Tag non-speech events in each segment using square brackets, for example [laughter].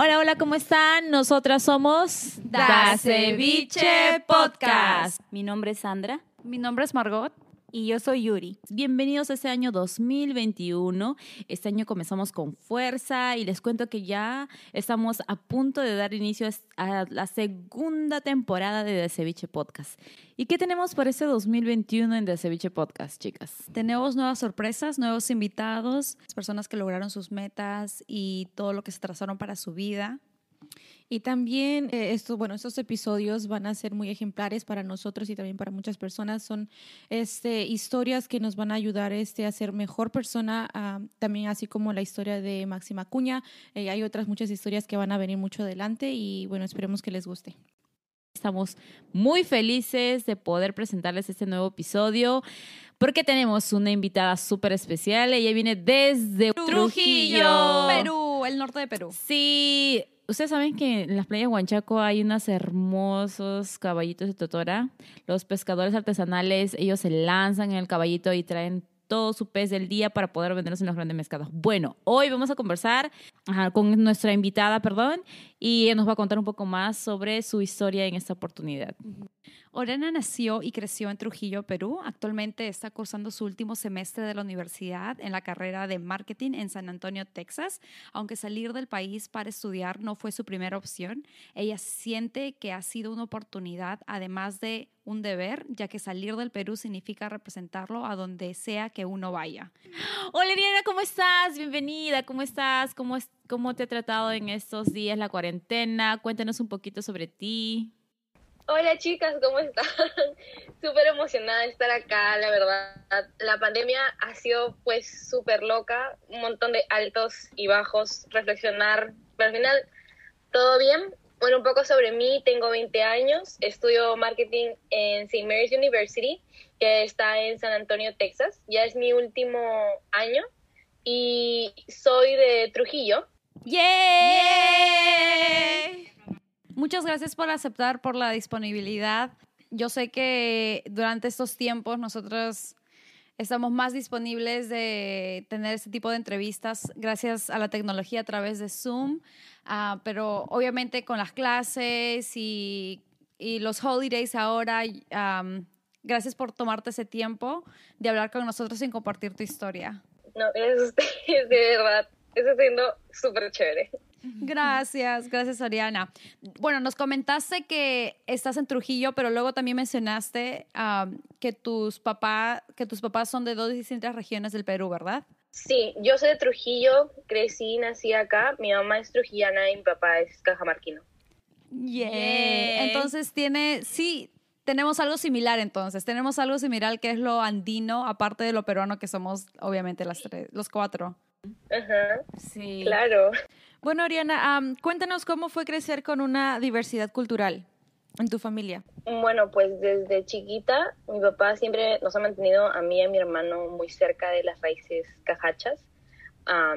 Hola, hola, ¿cómo están? Nosotras somos Da Ceviche Podcast. Mi nombre es Sandra. Mi nombre es Margot. Y yo soy Yuri. Bienvenidos a este año 2021. Este año comenzamos con fuerza y les cuento que ya estamos a punto de dar inicio a la segunda temporada de The Ceviche Podcast. ¿Y qué tenemos para este 2021 en The Ceviche Podcast, chicas? Tenemos nuevas sorpresas, nuevos invitados, personas que lograron sus metas y todo lo que se trazaron para su vida. Y también eh, estos, bueno, estos episodios van a ser muy ejemplares para nosotros y también para muchas personas. Son este, historias que nos van a ayudar este, a ser mejor persona, ah, también así como la historia de Máxima Cuña. Eh, hay otras muchas historias que van a venir mucho adelante y bueno, esperemos que les guste. Estamos muy felices de poder presentarles este nuevo episodio porque tenemos una invitada súper especial. Ella viene desde Trujillo, Perú, el norte de Perú. Sí, Ustedes saben que en las playas de Huanchaco hay unos hermosos caballitos de totora. Los pescadores artesanales, ellos se lanzan en el caballito y traen todo su pez del día para poder venderlos en los grandes mercados. Bueno, hoy vamos a conversar con nuestra invitada, perdón, y nos va a contar un poco más sobre su historia en esta oportunidad. Orena nació y creció en Trujillo, Perú. Actualmente está cursando su último semestre de la universidad en la carrera de marketing en San Antonio, Texas. Aunque salir del país para estudiar no fue su primera opción, ella siente que ha sido una oportunidad, además de un deber, ya que salir del Perú significa representarlo a donde sea que uno vaya. Hola, Ariana, ¿cómo estás? Bienvenida, ¿cómo estás? ¿Cómo, es, ¿Cómo te ha tratado en estos días la cuarentena? Cuéntanos un poquito sobre ti. Hola chicas, ¿cómo están? [laughs] súper emocionada de estar acá, la verdad. La pandemia ha sido pues súper loca, un montón de altos y bajos, reflexionar, pero al final todo bien. Bueno, un poco sobre mí, tengo 20 años, estudio marketing en St. Mary's University, que está en San Antonio, Texas. Ya es mi último año y soy de Trujillo. ¡Yay! Muchas gracias por aceptar, por la disponibilidad. Yo sé que durante estos tiempos nosotros estamos más disponibles de tener este tipo de entrevistas gracias a la tecnología a través de Zoom, uh, pero obviamente con las clases y, y los holidays ahora, um, gracias por tomarte ese tiempo de hablar con nosotros y compartir tu historia. No, es, es de verdad, está siendo súper chévere. Gracias, gracias Ariana. Bueno, nos comentaste que estás en Trujillo, pero luego también mencionaste um, que, tus papá, que tus papás son de dos distintas regiones del Perú, ¿verdad? Sí, yo soy de Trujillo, crecí, nací acá. Mi mamá es trujillana y mi papá es cajamarquino. Yeah. Entonces tiene, sí, tenemos algo similar entonces. Tenemos algo similar que es lo andino, aparte de lo peruano que somos, obviamente, las tres, los cuatro. Ajá. Sí. Claro. Bueno, Ariana, cuéntanos cómo fue crecer con una diversidad cultural en tu familia. Bueno, pues desde chiquita mi papá siempre nos ha mantenido a mí y a mi hermano muy cerca de las raíces cajachas.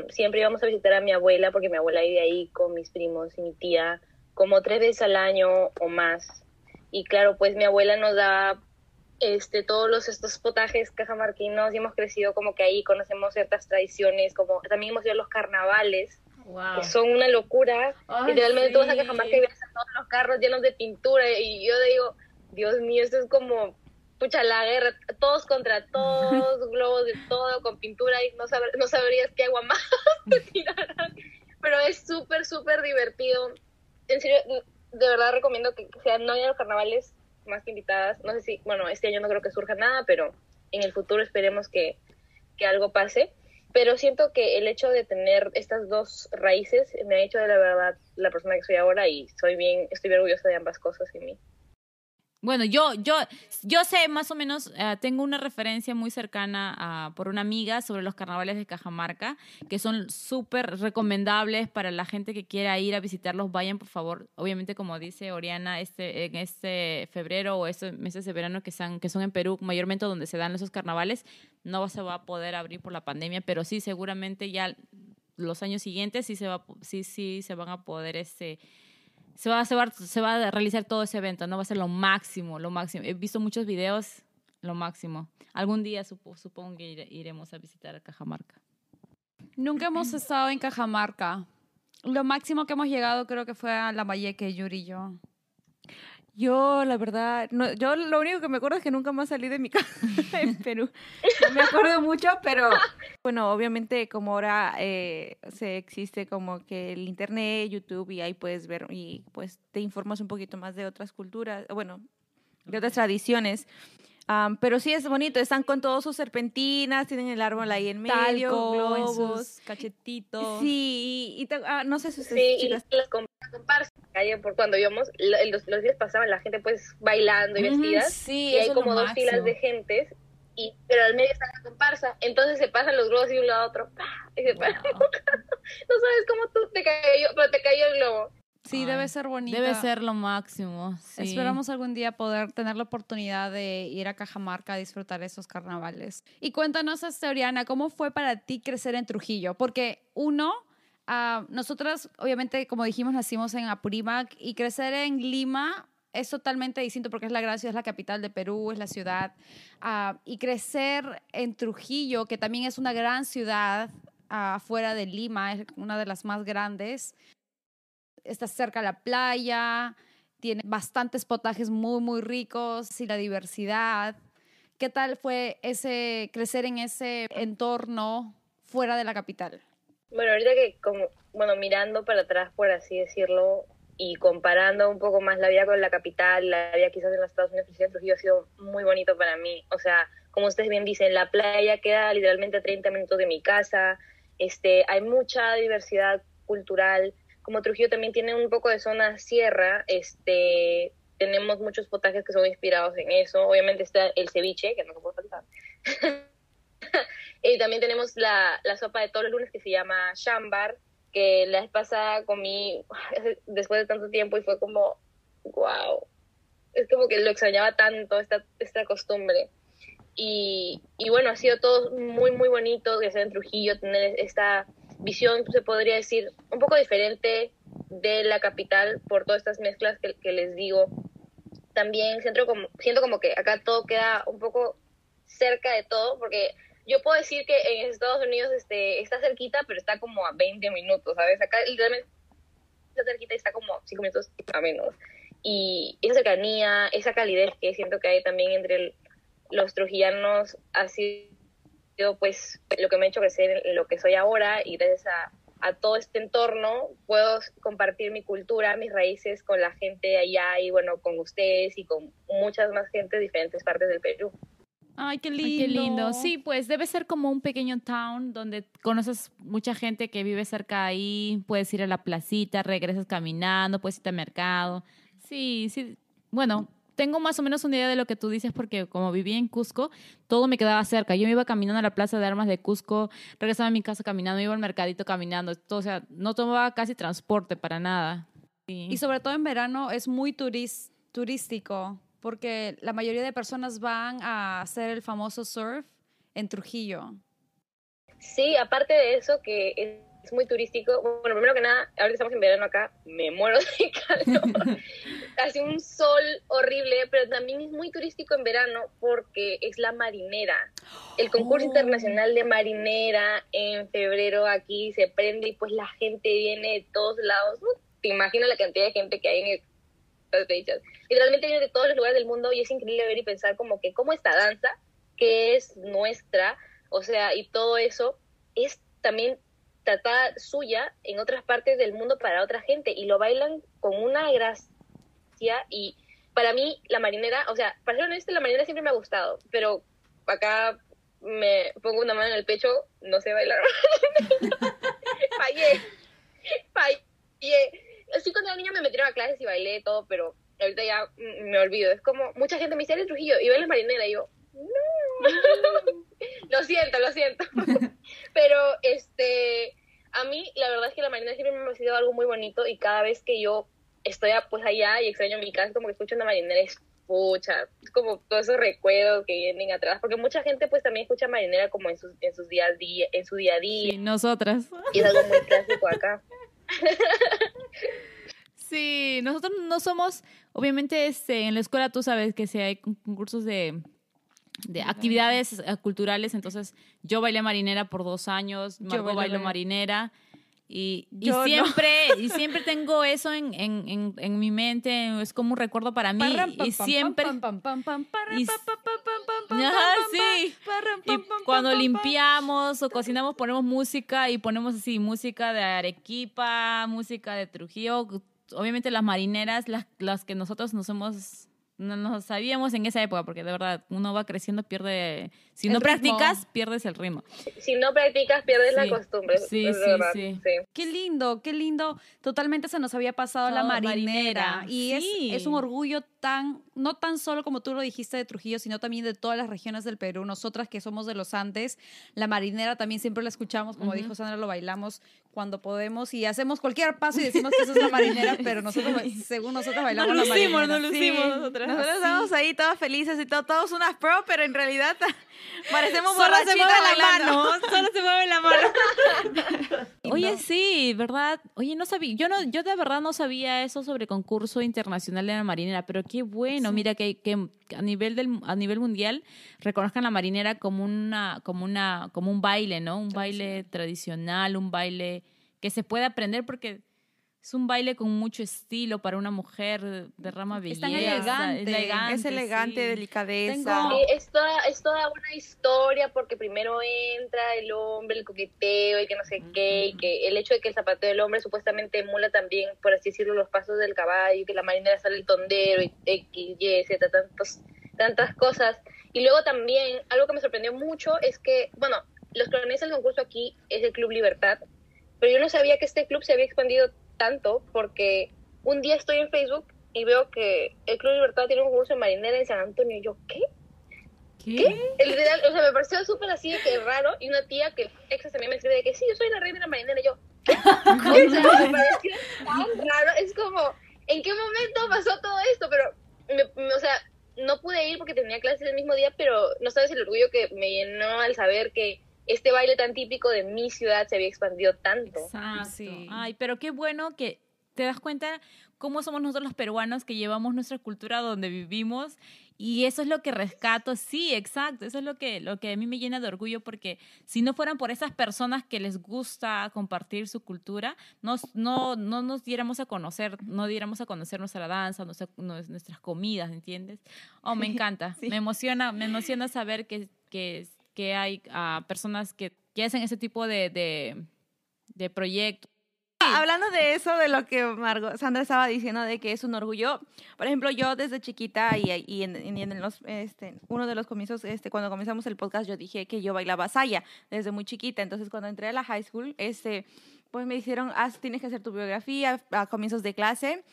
siempre íbamos a visitar a mi abuela porque mi abuela vive ahí con mis primos y mi tía como tres veces al año o más. Y claro, pues mi abuela nos da este, todos los, estos potajes cajamarquinos y hemos crecido como que ahí conocemos ciertas tradiciones, como también hemos ido a los carnavales que son una locura. Literalmente tú vas a Cajamarca y ves a todos los carros llenos de pintura y yo digo, Dios mío, esto es como, pucha, la guerra, todos contra todos, [laughs] globos de todo, con pintura y no, no sabrías qué agua más [laughs] te tirarán. Pero es súper, súper divertido. En serio, de verdad recomiendo que, sean no haya los carnavales más que invitadas. No sé si, bueno, este año no creo que surja nada, pero en el futuro esperemos que, que algo pase pero siento que el hecho de tener estas dos raíces me ha hecho de la verdad la persona que soy ahora y soy bien, estoy orgullosa de ambas cosas en mí. Bueno, yo, yo, yo sé más o menos, eh, tengo una referencia muy cercana por una amiga sobre los carnavales de Cajamarca, que son súper recomendables para la gente que quiera ir a visitarlos. Vayan, por favor. Obviamente, como dice Oriana, este, en este febrero o estos meses de verano que, son, que son en Perú, mayormente donde se dan esos carnavales, no se va a poder abrir por la pandemia, pero sí, seguramente ya los años siguientes sí se, va, sí, sí se van a poder... Este, se va, se, va, se va a realizar todo ese evento, ¿no? Va a ser lo máximo, lo máximo. He visto muchos videos, lo máximo. Algún día supongo que iremos a visitar Cajamarca. Nunca hemos estado en Cajamarca. Lo máximo que hemos llegado creo que fue a la Valleque, Yuri y yo. Yo, la verdad, no, yo lo único que me acuerdo es que nunca más salí de mi [laughs] casa en Perú. No me acuerdo mucho, pero bueno, obviamente como ahora eh, se existe como que el internet, YouTube y ahí puedes ver y pues te informas un poquito más de otras culturas, bueno, de otras tradiciones. Am, pero sí es bonito, están con todos sus serpentinas, tienen el árbol ahí en medio, Talco, en globos. sus cachetitos. Sí, y, y te- ah, no sé si ustedes, Sí, y chicas, com- comparsas calle, por cuando íbamos, los, los días pasaban la gente pues bailando y vestidas, sí, y hay como dos máximo. filas de gentes, y, pero al medio está la comparsa, entonces se pasan los globos de un lado a otro, ¡pah! y se paran. [laughs] no sabes cómo tú te cayó, pero te cayó el globo. Sí, Ay, debe ser bonito. Debe ser lo máximo. sí. Esperamos algún día poder tener la oportunidad de ir a Cajamarca a disfrutar esos carnavales. Y cuéntanos, Oriana, ¿cómo fue para ti crecer en Trujillo? Porque uno, ah, nosotras, obviamente, como dijimos, nacimos en Apurímac y crecer en Lima es totalmente distinto porque es la gran ciudad, es la capital de Perú, es la ciudad. Ah, y crecer en Trujillo, que también es una gran ciudad ah, afuera de Lima, es una de las más grandes. Está cerca a la playa, tiene bastantes potajes muy, muy ricos y la diversidad. ¿Qué tal fue ese crecer en ese entorno fuera de la capital? Bueno, ahorita que como, bueno, mirando para atrás, por así decirlo, y comparando un poco más la vida con la capital, la vida quizás en los Estados Unidos, Trujillo ha sido muy bonito para mí. O sea, como ustedes bien dicen, la playa queda literalmente a 30 minutos de mi casa, este, hay mucha diversidad cultural. Como Trujillo también tiene un poco de zona sierra, este, tenemos muchos potajes que son inspirados en eso. Obviamente está el ceviche, que no puede faltar. [laughs] y también tenemos la, la sopa de todos los lunes que se llama chambar, que la vez pasada comí [laughs] después de tanto tiempo y fue como, wow, es como que lo extrañaba tanto esta, esta costumbre. Y, y bueno, ha sido todo muy, muy bonito que sea en Trujillo, tener esta visión, se podría decir, un poco diferente de la capital por todas estas mezclas que, que les digo. También siento como, siento como que acá todo queda un poco cerca de todo, porque yo puedo decir que en Estados Unidos este, está cerquita, pero está como a 20 minutos, ¿sabes? Acá literalmente está cerquita y está como 5 minutos a menos. Y esa cercanía, esa calidez que siento que hay también entre el- los trujillanos ha sido pues lo que me ha hecho crecer en lo que soy ahora y gracias a, a todo este entorno puedo compartir mi cultura, mis raíces con la gente allá y bueno, con ustedes y con muchas más gente de diferentes partes del Perú. Ay, qué lindo. Ay, qué lindo. Sí, pues debe ser como un pequeño town donde conoces mucha gente que vive cerca de ahí, puedes ir a la placita, regresas caminando, puedes irte al mercado. Sí, sí. Bueno, tengo más o menos una idea de lo que tú dices porque como viví en Cusco, todo me quedaba cerca. Yo me iba caminando a la Plaza de Armas de Cusco, regresaba a mi casa caminando, iba al mercadito caminando. Todo, o sea, no tomaba casi transporte para nada. Sí. Y sobre todo en verano es muy turis- turístico porque la mayoría de personas van a hacer el famoso surf en Trujillo. Sí, aparte de eso que es muy turístico, bueno, primero que nada, ahora que estamos en verano acá, me muero de calor. [laughs] Hace un sol horrible, pero también es muy turístico en verano porque es la marinera. El concurso Oh. internacional de marinera en febrero aquí se prende y pues la gente viene de todos lados. ¿no? Te imaginas la cantidad de gente que hay en estas fechas. Literalmente viene de todos los lugares del mundo y es increíble ver y pensar como que cómo esta danza, que es nuestra, o sea, y todo eso es también tratada suya en otras partes del mundo para otra gente y lo bailan con una gracia y para mí la marinera, o sea, para ser honesta, la marinera siempre me ha gustado, pero acá me pongo una mano en el pecho, no sé bailar. [laughs] fallé, fallé. Así cuando era niña me metieron a clases y bailé todo, pero ahorita ya me olvido. Es como, mucha gente me dice, eres Trujillo, y bailas marinera, y yo, no. [laughs] lo siento, lo siento. [laughs] pero, este, a mí, la verdad es que la marinera siempre me ha sido algo muy bonito, y cada vez que yo estoy a- pues allá y extraño mi casa, como que escucho una marinera, es pucha, es como todos esos recuerdos que vienen atrás, porque mucha gente pues también escucha marinera como en sus, en sus días a día, en su día a día, Sí, nosotras. y es algo muy clásico acá. [laughs] Sí, nosotros no somos, obviamente este, en la escuela tú sabes que si hay con- concursos de, de actividades eh, culturales, entonces yo bailé marinera por dos años, Margot bailó bailé- marinera Y, y no. siempre, y siempre tengo eso en, en, en, en mi mente, es como un recuerdo para mí. Y siempre. y- sí. cuando limpiamos o cocinamos ponemos música y ponemos así música de Arequipa, música de Trujillo, obviamente las marineras, las, las que nosotros nos hemos no nos sabíamos en esa época porque de verdad uno va creciendo pierde si El no ritmo. practicas pierdes el ritmo. Si no practicas, pierdes Sí. la costumbre. Sí, sí, verdad, sí. Qué lindo, qué lindo. Totalmente se nos había pasado la marinera. marinera, Y es- sí. es, un orgullo tan, no tan solo como tú lo dijiste de Trujillo, sino también de todas las regiones del Perú. Nosotras que somos de los Andes, la marinera también siempre la escuchamos, como dijo Sandra, lo bailamos cuando podemos y hacemos cualquier paso y decimos que eso es la marinera, pero [laughs] nosotros, según nosotros bailamos la marinera. Nosotros estamos ahí todas felices y todo, todos unas pro, pero en realidad [laughs] parecemos Solo se mueve la bailando. mano, solo se mueve la mano. [laughs] Oye, sí, ¿verdad? Oye, no sabía, yo no, yo de verdad no sabía eso sobre concurso internacional de la marinera, pero qué bueno, mira que, que a nivel del, a nivel mundial reconozcan la marinera como una, como una, como un baile, ¿no? Un baile tradicional, un baile que se puede aprender porque es un baile con mucho estilo para una mujer, derrama Es belleza. tan elegante, elegante, Es elegante, sí. delicadeza. Tengo- Sí, es toda, es toda una historia porque primero entra el hombre, el coqueteo y que no sé qué, y que el hecho de que el zapateo del hombre supuestamente emula también, por así decirlo, los pasos del caballo, y que la marinera sale el tondero, y X, Y, Z, tantos, tantas cosas. Y luego también, algo que me sorprendió mucho es que, bueno, los que organizan el concurso aquí es el Club Libertad, pero yo no sabía que este club se había expandido tanto porque un día estoy en Facebook y veo que el Club Libertad tiene un concurso de marinera en San Antonio y yo, ¿qué? ¿Qué? El real, o sea, me pareció súper así de que raro. Y una tía que ex también me escribe de que sí, yo soy la reina de la marinera. Y yo, ¿qué? [laughs] O sea, me pareció tan raro. Es como, ¿en qué momento pasó todo esto? Pero, me- me- o sea, no pude ir porque tenía clases el mismo día, pero no sabes el orgullo que me llenó al saber que este baile tan típico de mi ciudad se había expandido tanto. Exacto. Sí. Ay, pero qué bueno que te das cuenta cómo somos nosotros los peruanos que llevamos nuestra cultura donde vivimos y eso es lo que rescato. Sí, exacto. Eso es lo que, lo que a mí me llena de orgullo porque si no fueran por esas personas que les gusta compartir su cultura, nos, no, no nos diéramos a conocer, no diéramos a conocer nuestra danza, nuestra- nues- nuestras comidas, ¿entiendes? Oh, me [laughs] encanta. Sí. Me emociona, me emociona saber que, que, que hay ah, personas que, que hacen ese tipo de, de, de proyectos. Hablando de eso, de lo que Margot, Sandra estaba diciendo, de que es un orgullo. Por ejemplo, yo desde chiquita y, y en, en los, este, uno de los comienzos, este, cuando comenzamos el podcast, yo dije que yo bailaba saya desde muy chiquita. Entonces, cuando entré a la high school, este, pues me dijeron, Haz, tienes que hacer tu biografía a comienzos de clase.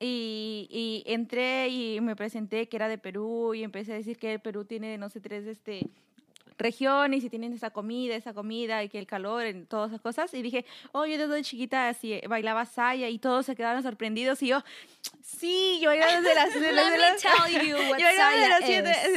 Y, y entré y me presenté que era de Perú y empecé a decir que Perú tiene, no sé, tres este, regiones y tienen esta comida, esa comida y que el calor, en todas esas cosas. Y dije, oh, yo desde chiquita así bailaba saya y todos se quedaron sorprendidos y yo, sí, yo bailaba desde las... desde las- [laughs]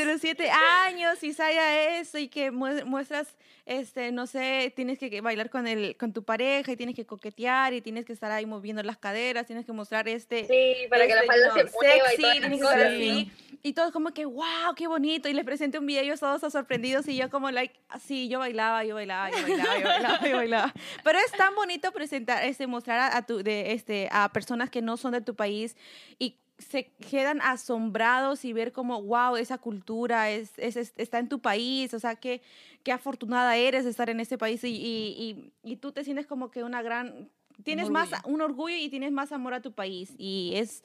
los, siete, años y saya eso y que mu- muestras, este, no sé, tienes que bailar con, el, con tu pareja y tienes que coquetear y tienes que estar ahí moviendo las caderas, tienes que mostrar este... Sí, para que la este, falda no, se mueva y sexy, todas tienes que estar así. Y todos como que, wow, qué bonito. Y les presenté un video, ellos todos sorprendidos y yo como, like, sí, yo bailaba, yo bailaba, yo bailaba, yo bailaba, yo bailaba. [laughs] Pero es tan bonito presentar, este, mostrar a, a tu, de, este, a personas que no son de tu país y se quedan asombrados y ver como, wow, esa cultura es, es- es- está en tu país, o sea, qué, qué afortunada eres de estar en este país y, y, y, y tú te sientes como que una gran, tienes más, orgullo. un orgullo y tienes más amor a tu país y es,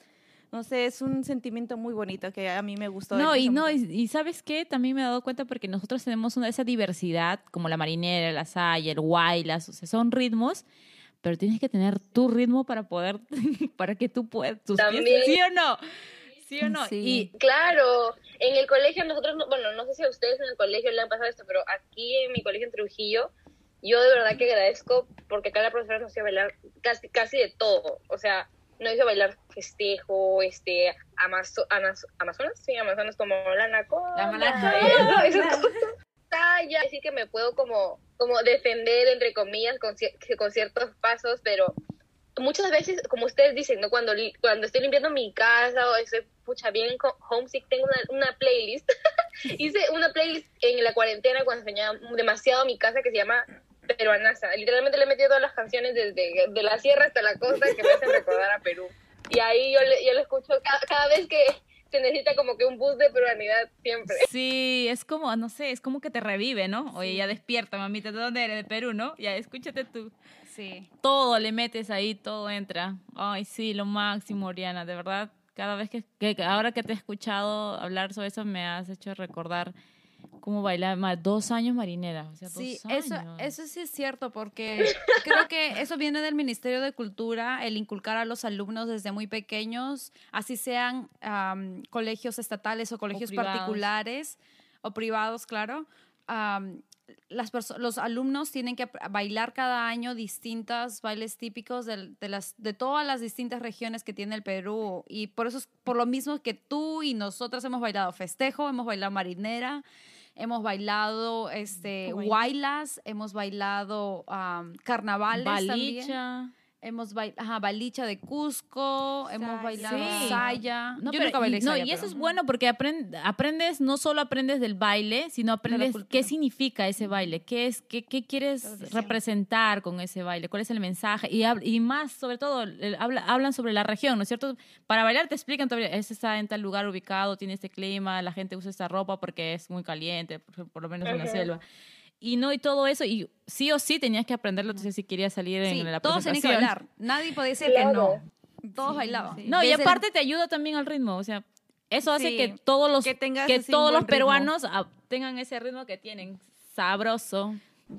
no sé, es un sentimiento muy bonito que a mí me gustó. No, y no, ese y, y ¿sabes qué? También me he dado cuenta porque nosotros tenemos una esa diversidad, como la marinera, la saya, el guaylas, o sea, son ritmos, pero tienes que tener tu ritmo para poder, [laughs] para que tú puedas, tus pies, También. ¿sí o no? ¿Sí o no? Sí. Y Claro, en el colegio nosotros, no- bueno, no sé si a ustedes en el colegio le han pasado esto, pero aquí en mi colegio en Trujillo, yo de verdad que agradezco porque acá la profesora nos hizo bailar casi, casi de todo. O sea, nos hizo bailar festejo, este, Amazo- Anas- Amazonas, sí, Amazonas como la Anaconda. La. [laughs] Talla, así que me puedo como, como defender, entre comillas, con, con ciertos pasos, pero muchas veces, como ustedes dicen, ¿no? Cuando, cuando estoy limpiando mi casa o estoy, pucha, bien homesick, tengo una, una playlist. [laughs] Hice una playlist en la cuarentena cuando extrañaba demasiado mi casa que se llama peruanaza. Literalmente le he metido todas las canciones desde de la sierra hasta la costa que me hacen recordar a Perú. Y ahí yo le, yo le escucho cada, cada vez que se necesita como que un bus de peruanidad siempre. Sí, es como, no sé, es como que te revive, ¿no? Oye, ya despierta, mamita, ¿de dónde eres? De Perú, ¿no? Ya, escúchate tú. Sí. Todo le metes ahí, todo entra. Ay, sí, lo máximo, Oriana, de verdad. Cada vez que, que ahora que te he escuchado hablar sobre eso, me has hecho recordar cómo bailaba más dos años marinera. O sea, Sí, dos eso, años. eso sí es cierto, porque [laughs] creo que eso viene del Ministerio de Cultura, el inculcar a los alumnos desde muy pequeños, así sean am, colegios estatales o colegios particulares o privados, claro. las los alumnos tienen que bailar cada año distintos bailes típicos de, las, de todas las distintas regiones que tiene el Perú. Y por eso es por lo mismo que tú y nosotros hemos bailado festejo, hemos bailado marinera, hemos bailado este, guaylas, hemos bailado am, carnavales también. Hemos bailado balicha de Cusco, hemos bailado Sí. saya. No, Yo pero- nunca bailé y, no, y eso pero- es bueno porque aprend- aprendes, no solo aprendes del baile, sino aprendes qué significa ese baile, qué es, qué, qué quieres Tradición. representar con ese baile, cuál es el mensaje y, más, sobre todo, el- habla- hablan sobre la región, ¿no es cierto? Para bailar te explican, todavía, ese está en tal lugar ubicado, tiene este clima, la gente usa esta ropa porque es muy caliente, por, por lo menos en la selva. Y no, y todo eso, y sí o sí tenías que aprenderlo, entonces si querías salir Sí, en la todos tenían que bailar. Nadie podía decir Claro. que no. Todos bailaban. No, y Desde el- aparte te ayuda también al ritmo, o sea, eso hace Sí, que todos los que que todos los peruanos ah, tengan ese ritmo que tienen, sabroso,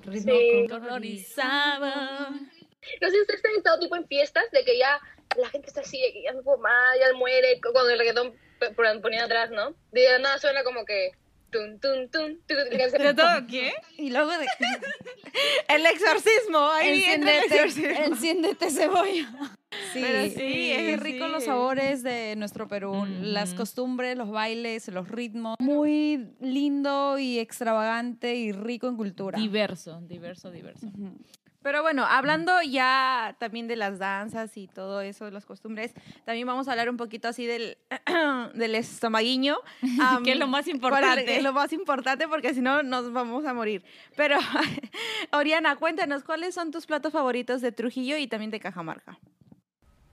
ritmo Sí. colorizado. No sé si ustedes han estado tipo en fiestas de que ya la gente está así, de que ya no puedo más, ya muere, con el reggaetón poniendo atrás, ¿no? De nada suena como que... Tun, tun, tun, tun, tun, que se- ¿De todo qué? Y luego de, [laughs] El exorcismo, ahí entra el enciéndete, exorcismo. enciéndete cebolla. Sí, Pero sí, sí, es rico sí. los sabores de nuestro Perú, las Ujú. costumbres, los bailes, los ritmos. Muy lindo y extravagante y rico en cultura. Diverso, diverso, diverso. Pero bueno, hablando ya también de las danzas y todo eso, de las costumbres, también vamos a hablar un poquito así del, [clears throat] del estomaguiño. [laughs] Que es lo más importante. Es lo más importante porque si no nos vamos a morir. Pero, [laughs] Oriana, cuéntanos, ¿cuáles son tus platos favoritos de Trujillo y también de Cajamarca?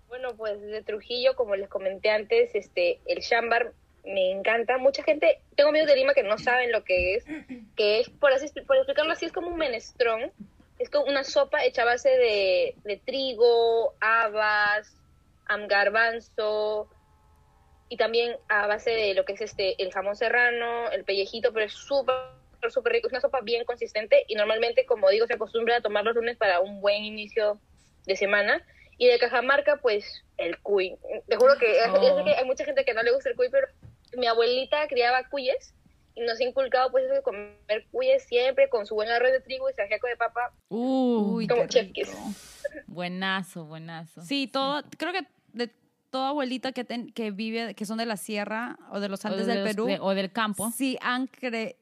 Bueno, pues de Trujillo, como les comenté antes, este, el chambar me encanta. Mucha gente, tengo amigos de Lima que no saben lo que es, que es, por, así, por explicarlo así, es como un menestrón. Es como una sopa hecha a base de, de trigo, habas, garbanzo, y también a base de lo que es este el jamón serrano, el pellejito, pero es súper, súper rico. Es una sopa bien consistente y normalmente, como digo, se acostumbra a tomar los lunes para un buen inicio de semana. Y de Cajamarca, pues, el cuy. Te juro que, Oh. que hay mucha gente que no le gusta el cuy, pero mi abuelita criaba cuyes nos ha inculcado, pues, eso de comer cuyes siempre con su buen arroz de trigo y su ajiaco de papa. Uh, Uy, como qué chef buenazo, buenazo. Sí, todo, creo que de toda abuelita que, ten- que vive, que son de la sierra o de los Andes de del los- Perú, de- o del campo. sí han cre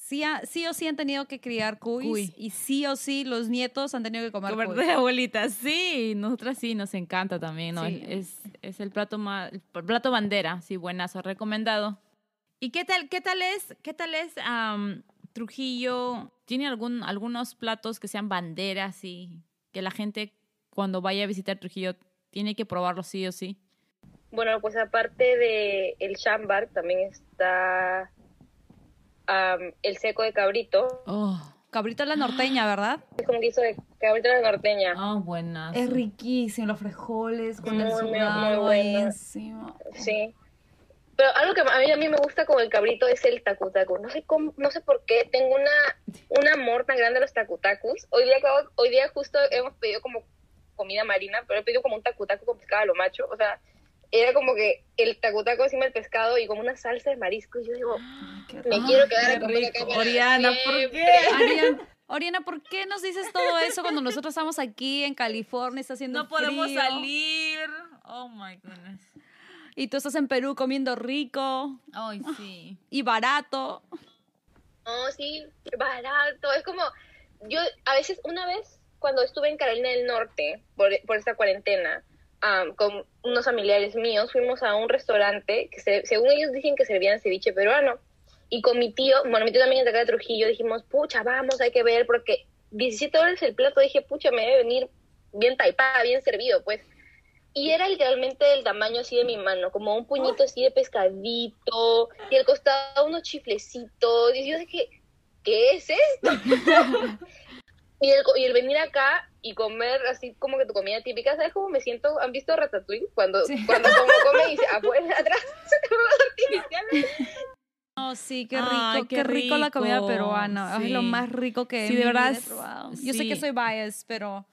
sí, ha- sí o sí han tenido que criar cuys Cuy. y sí o sí los nietos han tenido que comer Comer de abuelita, sí, nosotras sí, nos encanta también, ¿no? Sí. Es, es el plato más, el plato bandera, sí, buenazo, recomendado. ¿Y qué tal, qué tal es, qué tal es Trujillo? ¿Tiene algún, algunos platos que sean banderas y que la gente cuando vaya a visitar Trujillo tiene que probarlos sí o sí? Bueno, pues aparte de el chambar, también está el seco de cabrito. Oh, Cabrito la norteña, ¿verdad? Es como guiso de cabrito la norteña. oh buenazo. Es riquísimo, los frijoles con Muy, el muy, muy bueno. Sí. Pero algo que a mí, a mí me gusta con el cabrito es el tacutacu. No sé cómo, no sé por qué tengo una un amor tan grande a los tacutacus. Hoy día acabo- hoy día justo hemos pedido como comida marina, pero he pedido como un tacutacu con pescado a lo macho, o sea, era como que el tacutaco encima del pescado y como una salsa de marisco. Y yo digo, me quiero quedar a comer acá Oriana, ¿por qué? [laughs] Ariana, Oriana, ¿por qué nos dices todo eso cuando nosotros estamos aquí en California, está haciendo No podemos frío, salir. Oh my goodness. Y tú estás en Perú comiendo rico Ay, sí. y barato. No, sí, barato. Es como, yo a veces, una vez, cuando estuve en Carolina del Norte, por, por esta cuarentena, am, con unos familiares míos, fuimos a un restaurante que se- según ellos dicen que servían ceviche peruano. Y con mi tío, bueno, mi tío también es de acá de Trujillo, dijimos, pucha, vamos, hay que ver, porque 17 dólares el plato, dije, pucha, me debe venir bien taipada, bien servido, pues. Y era literalmente del tamaño así de mi mano, como un puñito así de pescadito, y al costado unos chiflecitos, y yo dije, ¿qué es esto? [laughs] y, el, y el venir acá y comer así como que tu comida típica, ¿sabes cómo me siento? ¿Han visto Ratatouille? Cuando, cuando como come y dice, afuera, [laughs] atrás, artificial. Oh, sí, qué rico, Ay, qué, qué rico, la comida rico, peruana. Es lo sí. más rico que Sí, de verdad, he probado. Yo sé sí. que soy bias, pero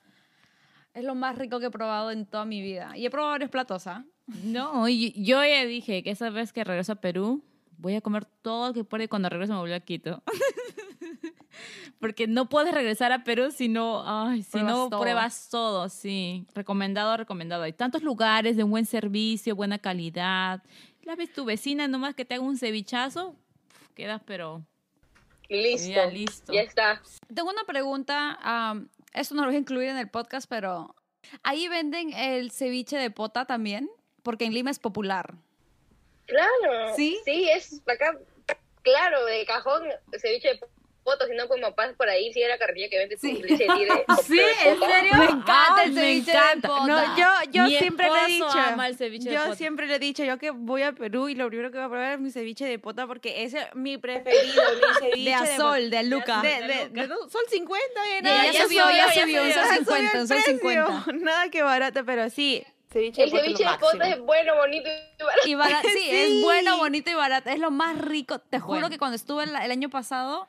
es lo más rico que he probado en toda mi vida. Y he probado varios platos, ¿ah? No, y yo ya dije que esa vez que regreso a Perú, voy a comer todo lo que pueda y cuando regreso me vuelvo a Quito. [laughs] Porque no puedes regresar a Perú si no, ay, si Pruebas no todo. pruebas todo, sí. Recomendado, recomendado. Hay tantos lugares de buen servicio, buena calidad. La ves tu vecina nomás que te haga un cevichazo, quedas pero Listo. Ya, listo. Ya está. Tengo una pregunta. Esto no lo voy a incluir en el podcast, pero ahí venden el ceviche de pota también, porque en Lima es popular. Claro. ¿Sí? Sí, es acá, claro, de cajón, ceviche de poto, si no como pasas por ahí, sigue la carretilla que vende Sí. de, Sí, de [laughs] ¿en pota. serio? Me Me encanta el me ceviche de encanta. pota. No, yo, yo Mi siempre le he dicho. ama el ceviche de yo pota. siempre le he dicho, yo que voy a Perú y lo primero que voy a probar es mi ceviche de pota porque ese es mi preferido, mi [laughs] ceviche De Azol, de Aluca. De, de, de- no, son 50, eh, Ya, nada, ya que subió, subió, ya subió, son [laughs] subió 50, el son precio. 50. Nada que barato, pero sí, ceviche El de ceviche de lo pota máximo. es bueno, bonito y barato. Y barato, sí, Sí. es bueno, bonito y barato. Es lo más rico. Te juro Bueno. que cuando estuve el, el año pasado,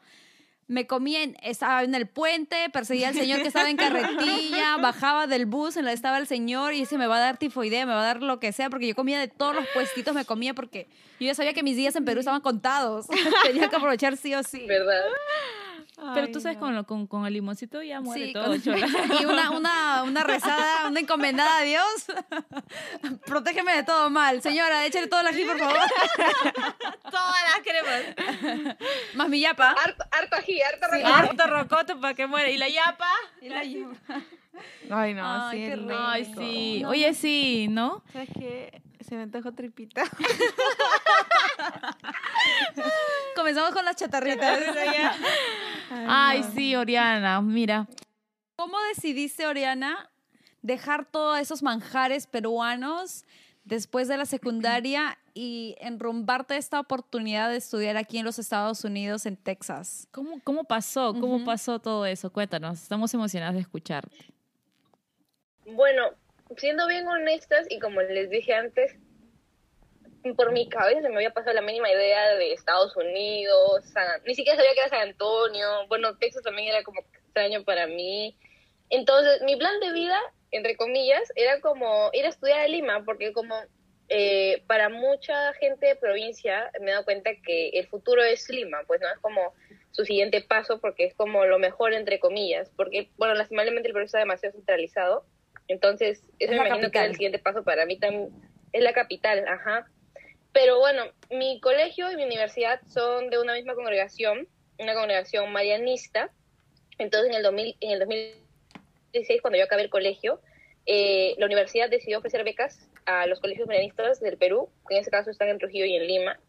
me comía, en, estaba en el puente, perseguía al señor que estaba en carretilla, [laughs] bajaba del bus en la que estaba el señor y dice, me va a dar tifoidea, me va a dar lo que sea, porque yo comía de todos los puestitos, me comía porque yo ya sabía que mis días en Perú estaban contados. [laughs] Tenía que aprovechar sí o sí. ¿Verdad? Pero tú sabes, no. con, lo- con, con el limoncito ya muere Sí, todo, con- chola. [laughs] y una, una, una rezada, una encomendada a Dios. [laughs] Protégeme de todo mal. Señora, échale todo el ají, por favor. [laughs] Todas las cremas. Más mi yapa. Harto, harto ají, harto Sí. rocoto. Harto rocoto para que muera. ¿Y la yapa? Y la yapa. Ay, no, Ay, sí, qué rico. Ay, sí. Oye, sí, ¿no? ¿Sabes qué? Se me antojó tripita. Comenzamos con las chatarritas. Ay, sí, Oriana, mira. ¿Cómo decidiste, Oriana, dejar todos esos manjares peruanos después de la secundaria y enrumbarte esta oportunidad de estudiar aquí en los Estados Unidos, en Texas? ¿Cómo, cómo pasó? ¿Cmo Ujú. pasó todo eso? Cuéntanos. Estamos emocionadas de escucharte. Bueno, siendo bien honestas y como les dije antes, por mi cabeza se me había pasado la mínima idea de Estados Unidos, San- ni siquiera sabía que era San Antonio, bueno, Texas también era como extraño para mí. Entonces, mi plan de vida, entre comillas, era como ir a estudiar a Lima, porque como eh, para mucha gente de provincia me he dado cuenta que el futuro es Lima, pues no es como su siguiente paso, porque es como lo mejor, entre comillas, porque, bueno, lastimablemente el Perú está demasiado centralizado, entonces eso Es me imagino que era el capital. siguiente paso para mí también, es la capital, ajá. Pero bueno, mi colegio y mi universidad son de una misma congregación, una congregación marianista. Entonces, en el, 2000, en el 2016, cuando yo acabé el colegio, eh, la universidad decidió ofrecer becas a los colegios marianistas del Perú, que en este caso están en Trujillo y en Lima.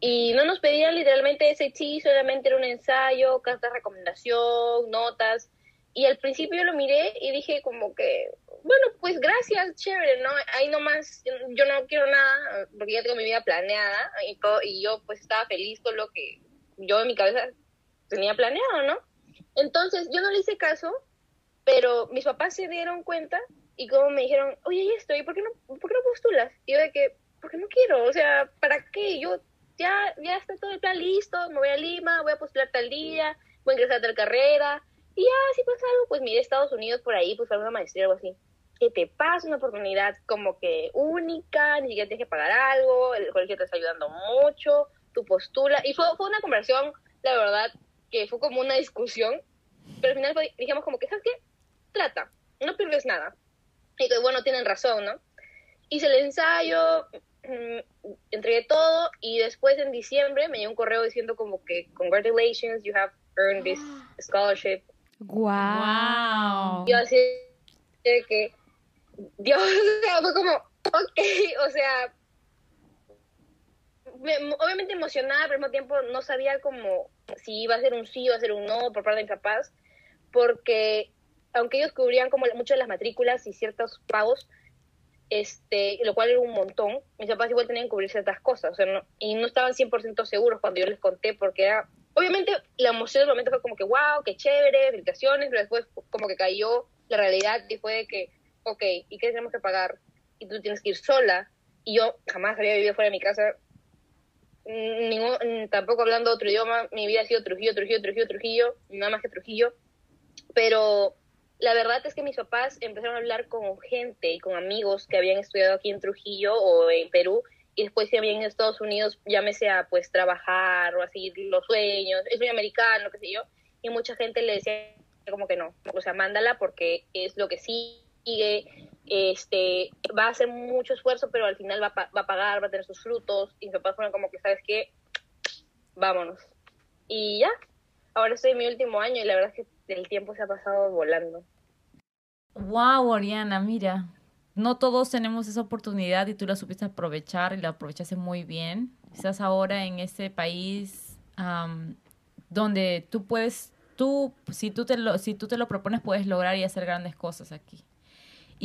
Y no nos pedían literalmente SAT, solamente era un ensayo, carta de recomendación, notas. Y al principio yo lo miré y dije como que, bueno, pues gracias, chévere, ¿no? Ahí nomás, yo no quiero nada, porque ya tengo mi vida planeada y, todo, y yo pues estaba feliz con lo que yo en mi cabeza tenía planeado, ¿no? Entonces yo no le hice caso, pero mis papás se dieron cuenta y como me dijeron, oye, ya estoy, ¿por qué no, por qué no postulas? Y yo de que, porque no quiero, o sea, ¿para qué? Yo ya, ya está todo el plan listo, me voy a Lima, voy a postular tal día, voy a ingresar a tal carrera, y ya, si pasa algo, pues miré Estados Unidos por ahí, pues para una maestría o algo así. Que te pasa una oportunidad como que única, ni siquiera tienes que pagar algo, el colegio te está ayudando mucho, tu postura, y fue, fue una conversación, la verdad, que fue como una discusión, pero al final fue- dijimos como que, ¿sabes qué? Trata, no pierdes nada. Y que bueno, tienen razón, ¿no? Hice el ensayo, mm, entregué todo y después en diciembre me llegó un correo diciendo como que congratulations, you have earned this [gasps] scholarship. Wow. Yo así de que, Dios, [laughs] o sea, fue como, ok, o sea, me- obviamente emocionada, pero al mismo tiempo no sabía como si iba a ser un sí o a ser un no por parte de mis papás, porque aunque ellos cubrían como mucho de las matrículas y ciertos pagos, este, lo cual era un montón, mis papás igual tenían que cubrir ciertas cosas, o sea, no, y no estaban 100% seguros cuando yo les conté, porque era, obviamente la emoción del momento fue como que, wow, qué chévere, felicitaciones, pero después como que cayó la realidad y de que, ok, ¿y qué tenemos que pagar? Y tú tienes que ir sola, y yo jamás había vivido fuera de mi casa, ningún, tampoco hablando otro idioma, mi vida ha sido Trujillo, Trujillo, Trujillo, Trujillo, nada más que Trujillo, pero la verdad es que mis papás empezaron a hablar con gente y con amigos que habían estudiado aquí en Trujillo o en Perú y después se habían en Estados Unidos, llámese a pues trabajar o a los sueños, es muy americano, qué sé yo, y mucha gente le decía como que no, o sea, mándala porque es lo que sigue, este, va a hacer mucho esfuerzo, pero al final va, va a pagar, va a tener sus frutos, y mis papás fueron como que, ¿sabes qué? Vámonos. Y ya, ahora estoy en mi último año y la verdad es que el tiempo se ha pasado volando. Wow, Oriana, mira, no todos tenemos esa oportunidad y tú la supiste aprovechar y la aprovechaste muy bien. Estás ahora en ese país donde tú puedes, tú, si tú, te lo, si tú te lo propones, puedes lograr y hacer grandes cosas aquí.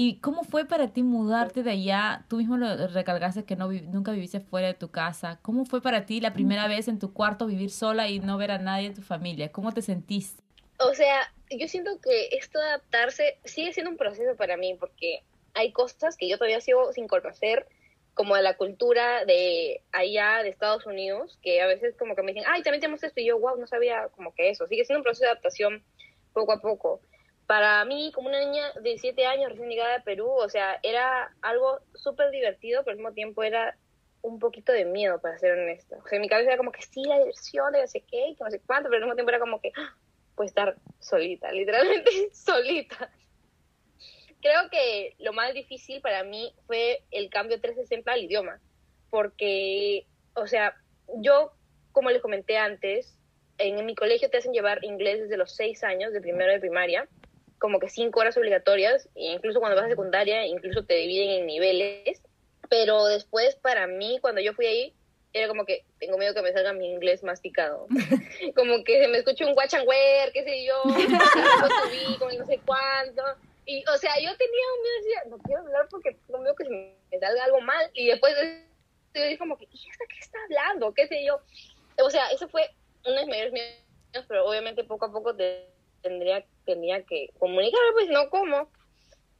¿Y cómo fue para ti mudarte de allá? Tú mismo lo recalcaste que no nunca viviste fuera de tu casa. ¿Cómo fue para ti la primera vez en tu cuarto vivir sola y no ver a nadie de tu familia? ¿Cómo te sentiste? O sea, yo siento que esto de adaptarse sigue siendo un proceso para mí porque hay cosas que yo todavía sigo sin conocer, como de la cultura de allá de Estados Unidos, que a veces como que me dicen, ay, también tenemos esto, y yo, wow, no sabía como que eso. Sigue siendo un proceso de adaptación poco a poco. Para mí, como una niña de 7 años recién llegada de Perú, o sea, era algo súper divertido, pero al mismo tiempo era un poquito de miedo, para ser honesta. O sea, en mi cabeza era como que sí, la diversión, de no sé qué, que no sé cuánto, pero al mismo tiempo era como que, pues estar solita, [laughs] literalmente solita. Creo que lo más difícil para mí fue el cambio 360 al idioma, porque, o sea, yo, como les comenté antes, en, mi colegio te hacen llevar inglés desde los seis años, de primero de primaria, como que cinco horas obligatorias, e incluso cuando vas a secundaria, incluso te dividen en niveles, pero después para mí, cuando yo fui ahí, era como que tengo miedo que me salga mi inglés masticado. [laughs] como que se me escuche un watch and wear, qué sé yo, [laughs] como no sé cuánto. Y, o sea, yo tenía un miedo, decía, no quiero hablar porque tengo miedo que se me salga algo mal. Y después yo dije como que, ¿y esta qué está hablando? ¿Qué sé yo? O sea, eso fue uno de mis mayores miedos, pero obviamente poco a poco tendría, tenía que comunicar, pues no como.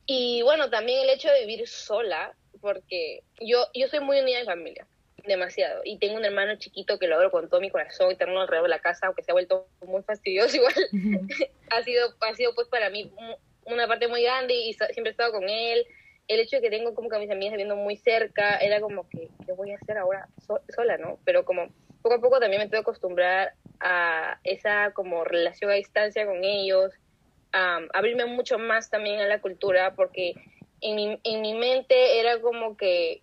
Y bueno, también el hecho de vivir sola, porque yo, yo soy muy unida en familia demasiado. Y tengo un hermano chiquito que lo abro con todo mi corazón y tenerlo alrededor de la casa, aunque se ha vuelto muy fastidioso igual. [laughs] ha, sido, ha sido pues para mí una parte muy grande y siempre he estado con él. El hecho de que tengo como que a mis amigas viviendo muy cerca, era como que, ¿qué voy a hacer ahora sola, no? Pero como poco a poco también me tengo que acostumbrar a esa como relación a distancia con ellos, abrirme mucho más también a la cultura, porque en mi, en mi mente era como que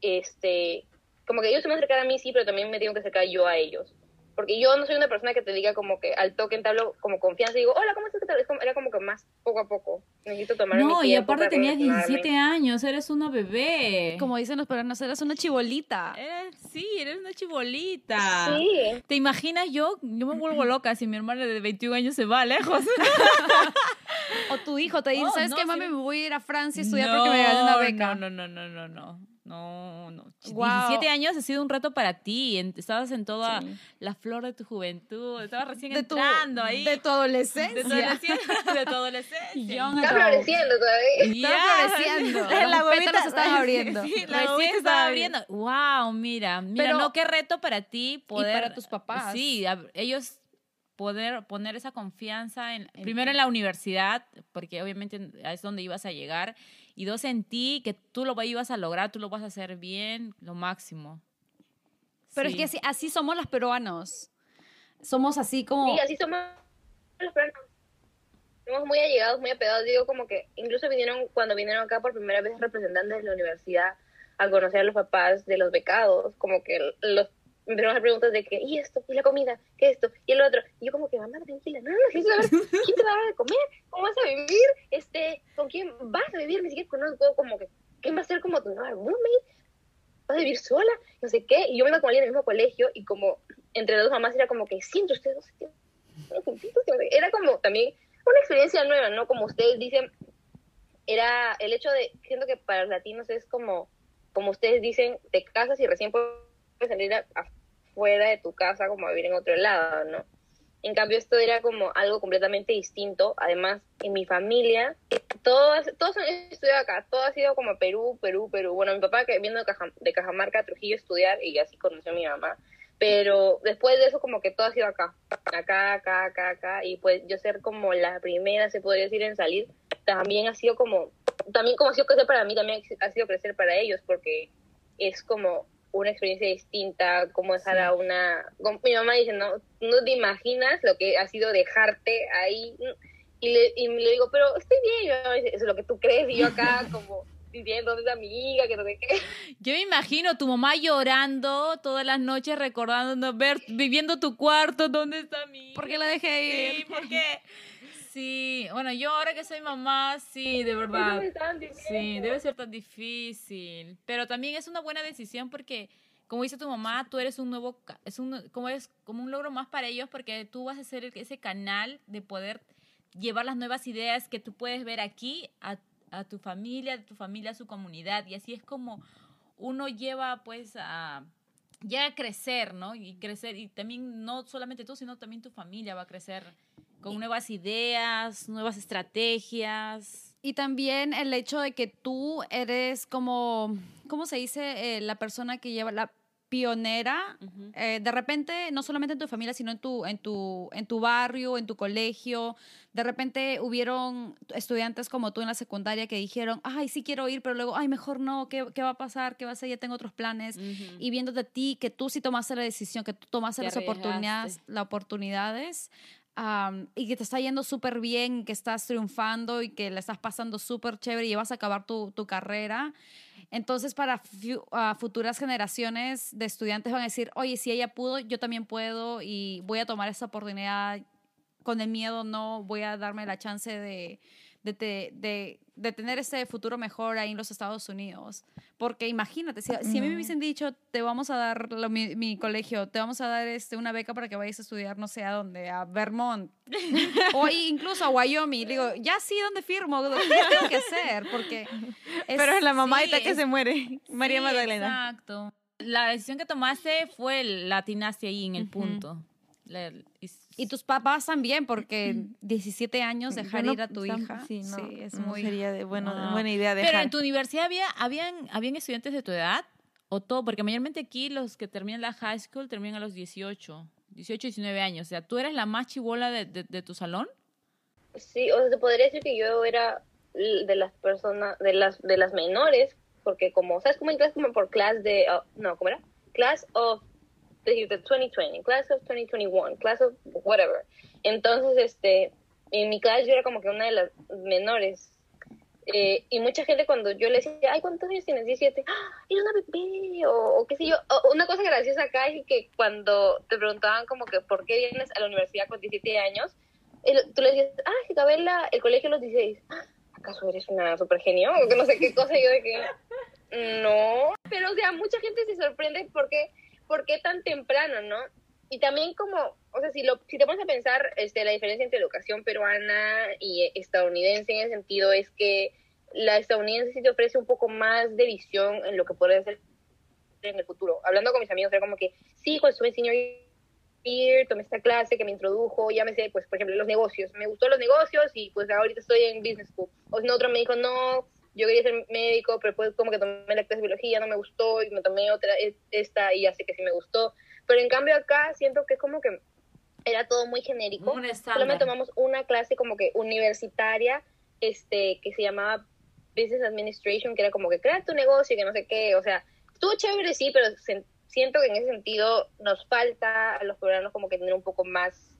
este como que ellos se me acercan a mí, sí, pero también me tengo que acercar yo a ellos. Porque yo no soy una persona que te diga como que al toque entablo como confianza y digo, hola, ¿cómo estás? Era como que más poco a poco. Necesito tomar No, y aparte tenías 17 años, eres una bebé. Como dicen los peruanos, eres una chibolita. sí, eres una chibolita. Sí. ¿Te imaginas yo? Yo me vuelvo loca si mi hermana de 21 años se va lejos. [laughs] o tu hijo te dice, oh, ¿sabes qué, mami? Me voy a ir a Francia a estudiar porque me gané una beca. No, no, no, no, no, no. No, no. 17 años ha sido un reto para ti. Estabas en toda la flor de tu juventud. Estabas recién entrando ahí. De tu adolescencia. De tu adolescencia. de tu adolescencia. Está floreciendo todavía. Está floreciendo. La huevita se [laughs] estaba abriendo. Sí, la huevita estaba abriendo. Wow, mira. Mira, Pero, no, qué reto para ti poder. Y para tus papás. Sí, ellos poder poner esa confianza en, primero en la universidad, porque obviamente es donde ibas a llegar, y dos, en ti, que tú lo ibas a lograr, tú lo vas a hacer bien, lo máximo. Pero es que así, así, somos los peruanos. Somos así como... Sí, así somos los peruanos. Somos muy allegados, muy apegados. Digo, como que incluso vinieron, cuando vinieron acá por primera vez representantes de la universidad, a conocer a los papás de los becados, como que los me empezaron preguntas de que, ¿y esto? ¿Y la comida? ¿Qué esto? ¿Y el otro? Y yo como que, mamá, tranquila, no, no, ¿quién te va a dar de comer? ¿Cómo vas a vivir? Este, ¿Con quién vas a vivir? Ni siquiera conozco como que, ¿quién va a ser como tu nueva roommate? ¿Vas a vivir sola? No sé qué. Y yo me iba con alguien en el mismo colegio y como entre las dos mamás era como que, siento ustedes dos, era como también una experiencia nueva, ¿no? Como ustedes dicen, era el hecho de, siento que para los latinos es como, como ustedes dicen, te casas y recién puedes salir afuera de tu casa como a vivir en otro lado, ¿no? En cambio, esto era como algo completamente distinto. Además, en mi familia, todos, todos han estudiado acá. Todo ha sido como Perú, Perú, Perú. Bueno, mi papá que vino de, Cajamarca Trujillo estudiar y así conoció a mi mamá. Pero después de eso, como que todo ha sido acá. Acá, acá, acá, acá. Y pues yo ser como la primera, se podría decir, en salir, también ha sido como, también como ha sido crecer para mí, también ha sido crecer para ellos, porque es como una experiencia distinta, como dejar a una... Mi mamá dice, no, no te imaginas lo que ha sido dejarte ahí. Y le, y le digo, pero estoy bien. Y eso es lo que tú crees. Y yo acá [laughs] como diciendo, ¿dónde está mi hija? Que no sé qué. Yo me imagino tu mamá llorando todas las noches, recordando, ver, viviendo tu cuarto, ¿dónde está mi ¿Por qué la dejé ir? Sí, porque... [laughs] Sí, bueno, yo ahora que soy mamá, sí, de verdad. Sí, debe ser tan difícil. Pero también es una buena decisión porque, como dice tu mamá, tú eres un nuevo, es un, como es como un logro más para ellos porque tú vas a ser ese canal de poder llevar las nuevas ideas que tú puedes ver aquí a, a tu familia, a tu familia, a su comunidad. Y así es como uno lleva pues a ya a crecer, ¿no? Y crecer, y también no solamente tú, sino también tu familia va a crecer con nuevas ideas, nuevas estrategias. Y también el hecho de que tú eres como, ¿cómo se dice? Eh, la persona que lleva la pionera, eh, de repente, no solamente en tu familia, sino en tu, en, tu, en tu barrio, en tu colegio, de repente hubieron estudiantes como tú en la secundaria que dijeron, ay, sí quiero ir, pero luego, ay, mejor no, ¿qué, qué va a pasar? ¿Qué va a ser? Ya tengo otros planes. Y viendo de ti, que tú sí tomaste la decisión, que tú tomaste las oportunidades, las oportunidades, y que te está yendo súper bien, que estás triunfando y que le estás pasando súper chévere y vas a acabar tu, tu carrera. Entonces, para futuras generaciones de estudiantes van a decir, oye, si ella pudo, yo también puedo y voy a tomar esa oportunidad. Con el miedo no voy a darme la chance de, de, de, de, tener ese futuro mejor ahí en los Estados Unidos. Porque imagínate, si, si a mí me hubiesen dicho, te vamos a dar mi, mi, colegio, te vamos a dar este, una beca para que vayas a estudiar no sé a dónde, a Vermont, [laughs] o incluso a Wyoming, digo, ya sí, ¿dónde firmo? ¿Qué tengo que hacer? Porque... [laughs] Pero es la sí, que se muere, María Magdalena. Exacto. La decisión que tomaste fue la atinaste ahí en el punto. La, y tus papás también, porque 17 años dejar ir a tu hija. Sí, no, sí es muy... sería de bueno, buena idea dejar. Pero en tu universidad había, habían, habían estudiantes de tu edad o todo, porque mayormente aquí los que terminan la high school terminan a los 18, 18, 19 años. O sea, ¿tú eres la más chivola de, de, de tu salón? Sí, o sea, se podría decir que yo era de las personas, de las, de las menores, porque como, ¿sabes cómo en clase como por clase de, oh, no, ¿cómo era? Class of de 2020, class of 2021, class of whatever. Entonces, este, en mi clase yo era como que una de las menores. Eh, y mucha gente cuando yo le decía, ay, ¿cuántos años tienes? 17. ¡Ah, eres una bebé, o, qué sé yo. una cosa graciosa acá es que cuando te preguntaban como que por qué vienes a la universidad con 17 años, tú le decías, ah, que acabé el colegio a los 16. ¿Acaso eres una super genio? O que no sé qué cosa yo de que... No, pero o sea, mucha gente se sorprende porque ¿por qué tan temprano, no? Y también como, o sea, si, lo, si te pones a pensar, este, la diferencia entre educación peruana y estadounidense en ese sentido es que la estadounidense sí te ofrece un poco más de visión en lo que puede hacer en el futuro. Hablando con mis amigos, era como que, sí, cuando estuve en senior year, tomé esta clase que me introdujo, ya me sé, pues, por ejemplo, los negocios. Me gustó los negocios y pues ahorita estoy en business school. O si otro me dijo, no, yo quería ser médico, pero después como que tomé la clase de biología, no me gustó, y me tomé otra, esta, y ya sé que sí me gustó. Pero en cambio acá siento que es como que era todo muy genérico. Solamente tomamos una clase como que universitaria, este, que se llamaba Business Administration, que era como que crea tu negocio, que no sé qué, o sea, estuvo chévere, sí, pero siento que en ese sentido nos falta a los peruanos como que tener un poco más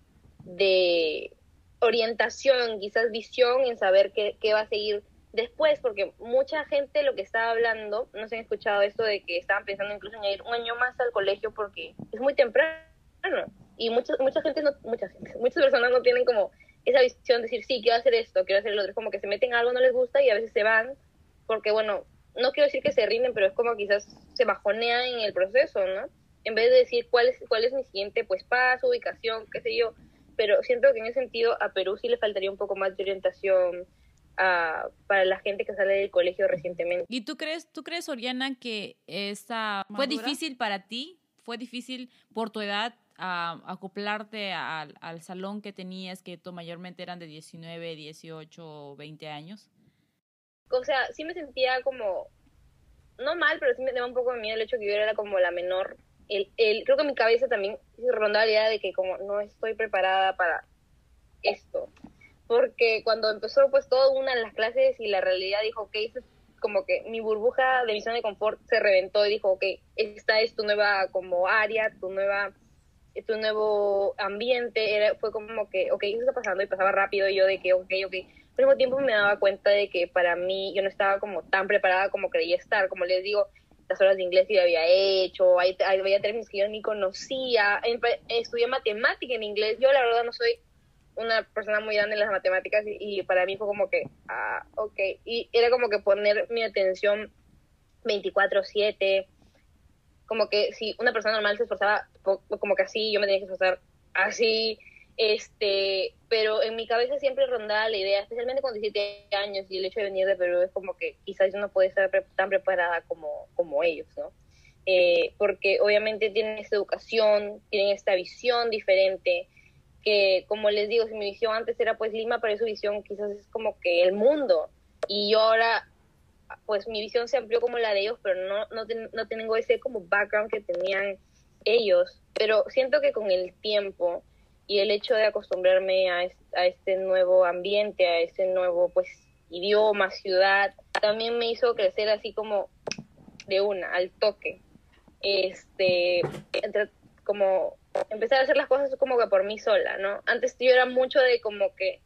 de orientación, quizás visión en saber qué, qué va a seguir después, porque mucha gente lo que estaba hablando, no se han escuchado esto de que estaban pensando incluso en ir un año más al colegio porque es muy temprano. Y mucha, mucha gente, no, mucha [laughs] muchas personas no tienen como esa visión de decir, sí, quiero hacer esto, quiero hacer lo otro. Es como que se meten algo, no les gusta y a veces se van porque, bueno, no quiero decir que se rinden, pero es como quizás se bajonean en el proceso, ¿no? En vez de decir cuál es, cuál es mi siguiente pues paso, ubicación, qué sé yo. pero siento que en ese sentido a Perú sí le faltaría un poco más de orientación para la gente que sale del colegio recientemente. ¿Y tú crees, tú crees, Oriana, que esta fue difícil para ti? ¿Fue difícil por tu edad a acoplarte al, al salón que tenías, que tú mayormente eran de 19, 18 o 20 años? O sea, sí me sentía como, no mal, pero sí me daba un poco de miedo el hecho que yo era como la menor. El, el, creo que mi cabeza también se rondaba la idea de que como no estoy preparada para esto. Porque cuando empezó pues todo una de las clases y la realidad dijo, ok, esto es como que mi burbuja de visión de confort se reventó y dijo, ok, esta es tu nueva como área, tu nueva tu nuevo ambiente, era, fue como que, ok, eso está pasando y pasaba rápido y yo de que, ok, ok, al mismo tiempo me daba cuenta de que para mí yo no estaba como tan preparada como creía estar, como les digo, las horas de inglés que yo había hecho, había términos que yo ni conocía, en- estudié matemática en inglés, yo la verdad no soy una persona muy grande en las matemáticas y, y para mí fue como que, ah, ok, y era como que poner mi atención 24/7, como que si una persona normal se esforzaba como que así, yo me tenía que esforzar así, este, pero en mi cabeza siempre rondaba la idea, especialmente con 17 años y el hecho de venir de Perú es como que quizás yo no puedo estar pre- tan preparada como, como ellos, ¿no? Eh, porque obviamente tienen esta educación, tienen esta visión diferente, que como les digo, si mi visión antes era pues Lima, pero su visión quizás es como que el mundo, y yo ahora pues mi visión se amplió como la de ellos, pero no, no, no tengo ese como background que tenían ellos. Pero siento que con el tiempo y el hecho de acostumbrarme a, a este nuevo ambiente, a este nuevo pues idioma, ciudad, también me hizo crecer así como de una, al toque. Este, entre, como empezar a hacer las cosas como que por mí sola, ¿no? Antes yo era mucho de como que,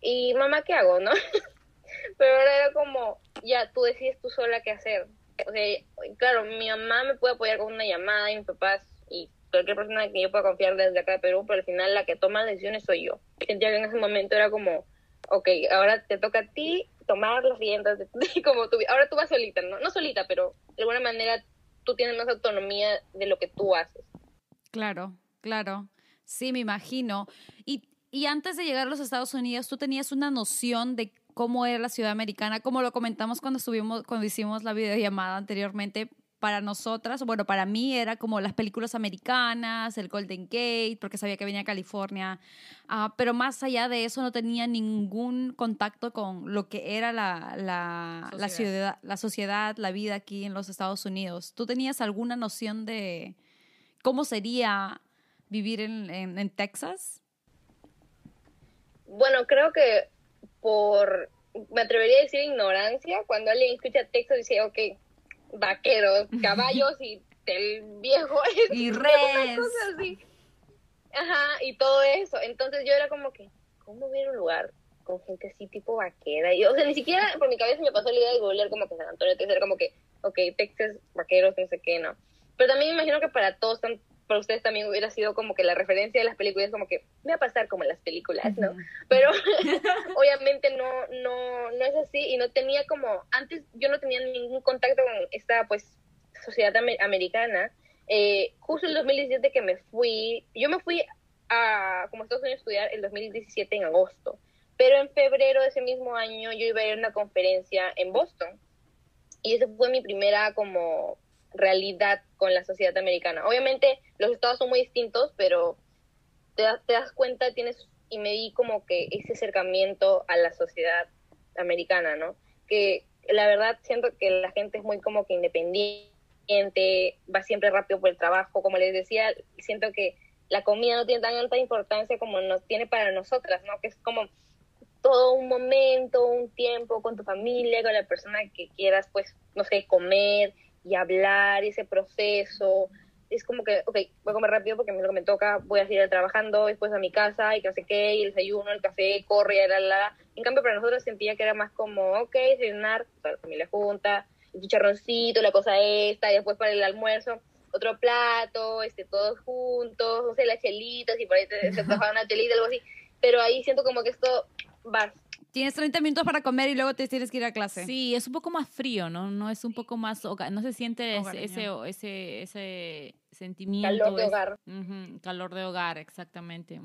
¿y mamá qué hago, no? [laughs] pero ahora era como, ya, tú decides tú sola qué hacer. O sea, claro, mi mamá me puede apoyar con una llamada y mis papás y cualquier persona que yo pueda confiar desde acá de Perú, pero al final la que toma las decisiones soy yo. Sentía que en ese momento era como, ok, ahora te toca a ti tomar las riendas de [laughs] como tú, ahora tú vas solita, ¿no? No solita, pero de alguna manera tú tienes más autonomía de lo que tú haces. Claro, claro. Sí, me imagino. Y, y antes de llegar a los Estados Unidos, ¿tú tenías una noción de cómo era la ciudad americana? Como lo comentamos cuando estuvimos, cuando hicimos la videollamada anteriormente, para nosotras, bueno, para mí era como las películas americanas, el Golden Gate, porque sabía que venía a California, Ah, pero más allá de eso no tenía ningún contacto con lo que era la, la, la ciudad, la sociedad, la vida aquí en los Estados Unidos. ¿Tú tenías alguna noción de cómo sería vivir en, en, en Texas? Bueno, creo que por, me atrevería a decir ignorancia, cuando alguien escucha Texas dice, ok, vaqueros, [laughs] caballos y el viejo [laughs] es Y res. cosa así. Ajá, y todo eso. Entonces yo era como que, ¿cómo ver un lugar con gente así tipo vaquera? Y, o sea, ni siquiera por mi cabeza me pasó la idea de googlear como que San Antonio, Texas, era como que, ok, Texas, vaqueros, no sé qué, ¿no? Pero también me imagino que para todos, tan- para ustedes también hubiera sido como que la referencia de las películas, como que, me va a pasar como en las películas, ¿no? pero [laughs] obviamente no, no, no es así y no tenía como, antes yo no tenía ningún contacto con esta pues sociedad ame- americana. Eh, justo el 2017 que me fui, yo me fui a como Estados Unidos a estudiar el 2017 en agosto, pero en febrero de ese mismo año yo iba a ir a una conferencia en Boston y esa fue mi primera como realidad con la sociedad americana. Obviamente los estados son muy distintos, pero te, das- te das cuenta, tienes, y me di como que ese acercamiento a la sociedad americana, ¿no? Que la verdad siento que la gente es muy como que independiente, va siempre rápido por el trabajo, como les decía, siento que la comida no tiene tanta importancia como nos tiene para nosotras, ¿no? Que es como todo un momento, un tiempo con tu familia, con la persona que quieras, pues, no sé, comer y hablar, ese proceso, es como que, ok, voy a comer rápido porque es lo que me toca, voy a seguir trabajando, después a mi casa y que sé qué, y el desayuno, el café, corre, la, la. En cambio, para nosotros sentía que era más como, ok, toda la familia junta, el chicharroncito, la cosa esta, y después para el almuerzo, otro plato, este, todos juntos, no sé, las chelitas, y por ahí se tomaban una chelita, algo así. Pero ahí siento como que esto va Tienes 30 minutos para comer y luego te tienes que ir a clase. Sí, es un poco más frío, ¿no? No es un poco más, no se siente ese, ese, ese, ese sentimiento. Calor de es- hogar. Calor de hogar, exactamente.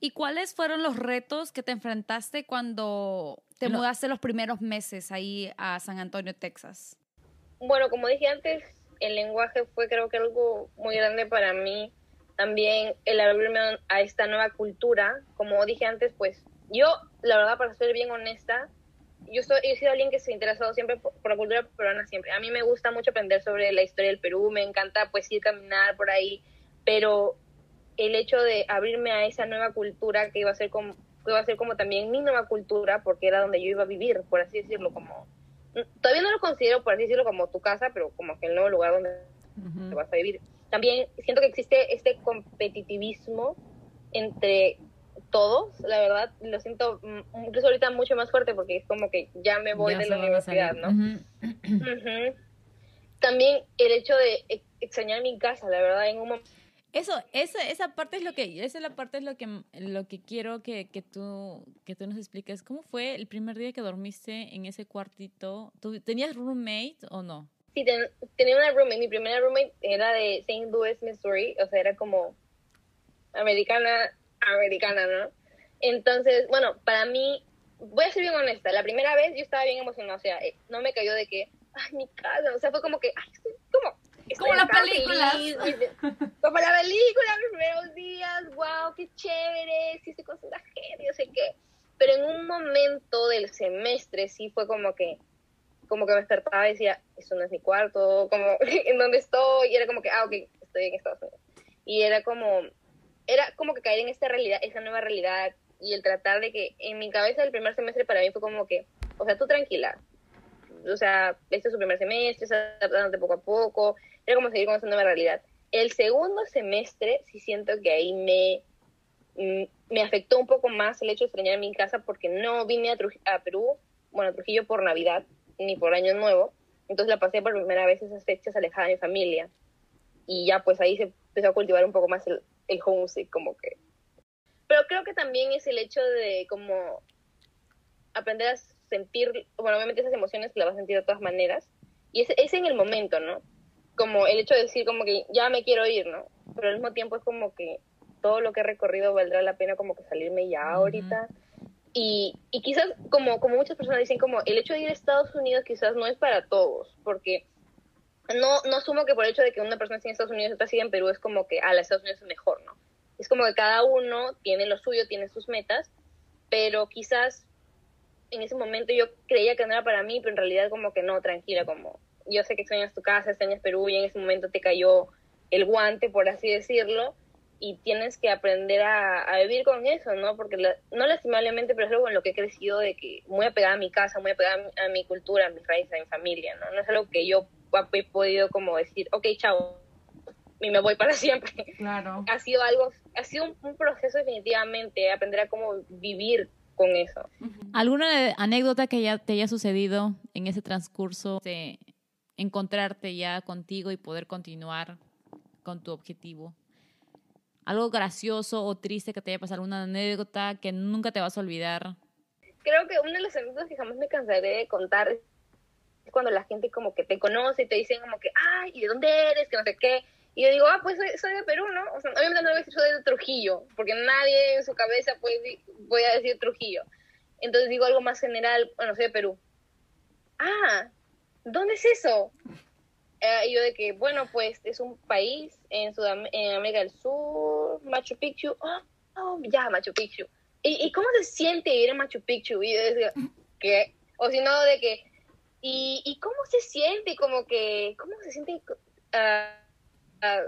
¿Y cuáles fueron los retos que te enfrentaste cuando te mudaste los primeros meses ahí a San Antonio, Texas? Bueno, como dije antes, el lenguaje fue creo que algo muy grande para mí. También el abrirme a esta nueva cultura. Como dije antes, pues yo, la verdad, para ser bien honesta, yo soy, he sido alguien que se ha interesado siempre por, por la cultura peruana, siempre. A mí me gusta mucho aprender sobre la historia del Perú, me encanta pues ir caminar por ahí, pero el hecho de abrirme a esa nueva cultura que iba a ser como, que iba a ser como también mi nueva cultura, porque era donde yo iba a vivir, por así decirlo, como todavía no lo considero, por así decirlo, como tu casa, pero como que el nuevo lugar donde Ujú. te vas a vivir. También siento que existe este competitivismo entre todos, la verdad, lo siento mm, incluso ahorita mucho más fuerte porque es como que ya me voy Ya de la universidad. ¿no? También el hecho de ex- extrañar mi casa, la verdad, en un momento Eso, esa, esa parte es lo que, esa es la parte es lo que, lo que quiero que, que tú, que tú nos expliques. ¿Cómo fue el primer día que dormiste en ese cuartito? ¿Tú, ¿Tenías roommate o no? Sí, ten- tenía una roommate. Mi primera roommate era de St. Louis, Missouri. O sea, era como americana, americana, ¿no? Entonces, bueno, para mí, voy a ser bien honesta. La primera vez yo estaba bien emocionada. O sea, eh, no me cayó de que, ay, mi casa. O sea, fue como que, ay, estoy como... feliz, mis- Como la película, mis primeros días. Wow, qué chévere. Sí, estoy con la gente, yo sé qué. Pero en un momento del semestre sí fue como que como que me despertaba y decía, eso no es mi cuarto, como, [laughs] ¿en dónde estoy? Y era como que, ah, ok, estoy en Estados Unidos. Y era como, era como que caer en esta realidad, esa nueva realidad, y el tratar de que, en mi cabeza el primer semestre para mí fue como que, o sea, tú tranquila, o sea, este es su primer semestre, estás adaptándote poco a poco, era como seguir con esa nueva realidad. El segundo semestre sí siento que ahí me, mm, me afectó un poco más el hecho de extrañar mi casa porque no vine a, Truj- a Perú, bueno, a Trujillo por Navidad, ni por Año Nuevo. Entonces la pasé por primera vez esas fechas alejada de mi familia. Y ya pues ahí se empezó a cultivar un poco más el, el homesick, como que... Pero creo que también es el hecho de como aprender a sentir, bueno, obviamente esas emociones las vas a sentir de todas maneras. Y es, es en el momento, ¿no? Como el hecho de decir como que ya me quiero ir, ¿no? Pero al mismo tiempo es como que todo lo que he recorrido valdrá la pena como que salirme ya ahorita. Y, y quizás, como, como muchas personas dicen, como el hecho de ir a Estados Unidos quizás no es para todos, porque no, no asumo que por el hecho de que una persona esté en Estados Unidos y otra siga en Perú es como que, ah, la Estados Unidos es mejor, ¿no? Es como que cada uno tiene lo suyo, tiene sus metas, pero quizás en ese momento yo creía que no era para mí, pero en realidad como que no, tranquila, como yo sé que extrañas tu casa, extrañas Perú y en ese momento te cayó el guante, por así decirlo, y tienes que aprender a, a vivir con eso, ¿no? Porque la- no lastimablemente, pero es algo en lo que he crecido de que muy apegada a mi casa, muy apegada a mi, a mi cultura, a mis raíces, a mi familia, ¿no? No es algo que yo he podido como decir, ok, chao, y me voy para [laughs] siempre. Claro. Ha sido algo, ha sido un, un proceso definitivamente, aprender a cómo vivir con eso. ¿Alguna anécdota que ya te haya sucedido en ese transcurso de encontrarte ya contigo y poder continuar con tu objetivo? Algo gracioso o triste que te haya pasado, alguna anécdota que nunca te vas a olvidar. creo que una de las anécdotas que jamás me cansaré de contar es cuando la gente como que te conoce y te dicen como que, ay, ¿y de dónde eres? Que no sé qué. Y yo digo, ah, pues soy, de Perú, ¿no? O sea, obviamente no voy a decir soy de Trujillo, porque nadie en su cabeza puede, voy a decir Trujillo. Entonces digo algo más general, bueno, soy de Perú. Ah, ¿dónde es eso? Eh, y yo de que, bueno, pues es un país en, Sudam en América del Sur, Machu Picchu. Oh, oh, ya, Machu Picchu. ¿Y, ¿Y cómo se siente ir a Machu Picchu? Y yo decía, ¿qué? O si no, de que, ¿y, ¿y cómo se siente? Como que, ¿cómo se siente ah, ah,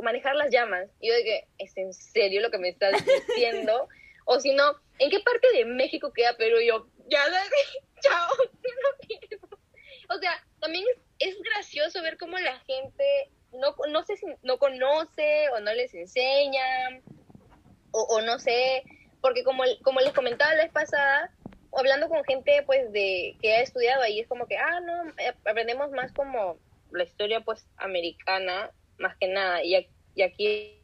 manejar las llamas? Y yo de que, ¿es en serio lo que me estás diciendo? [laughs] o si no, ¿en qué parte de México queda Perú? Y yo, ya, [laughs] chao. O sea, también es, es gracioso ver cómo la gente no, no sé si no conoce o no les enseñan o, o no sé, porque como, como les comentaba la vez pasada, hablando con gente pues de que ha estudiado ahí, es como que, ah, no, eh, aprendemos más como la historia pues americana, más que nada, y, y aquí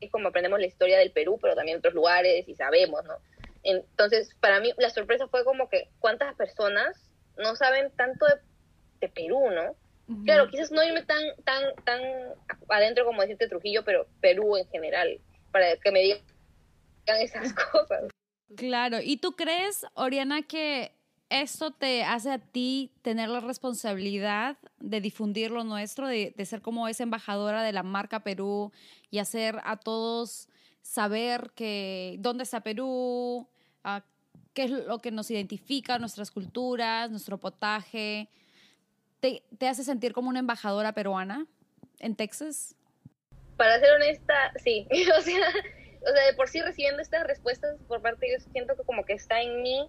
es como aprendemos la historia del Perú, pero también otros lugares y sabemos, ¿no? Entonces, para mí la sorpresa fue como que cuántas personas no saben tanto de, de Perú, ¿no? Claro, quizás no irme tan, tan, tan adentro como decirte Trujillo, pero Perú en general, para que me digan esas [laughs] cosas. Claro, ¿y tú crees, Oriana, que esto te hace a ti tener la responsabilidad de difundir lo nuestro, de, de, ser como esa embajadora de la marca Perú y hacer a todos saber que dónde está Perú, uh, qué es lo que nos identifica, nuestras culturas, nuestro potaje. ¿Te, ¿Te hace sentir como una embajadora peruana en Texas? Para ser honesta, sí. [laughs] o, sea, o sea, de por sí recibiendo estas respuestas por parte de ellos, siento que como que está en mí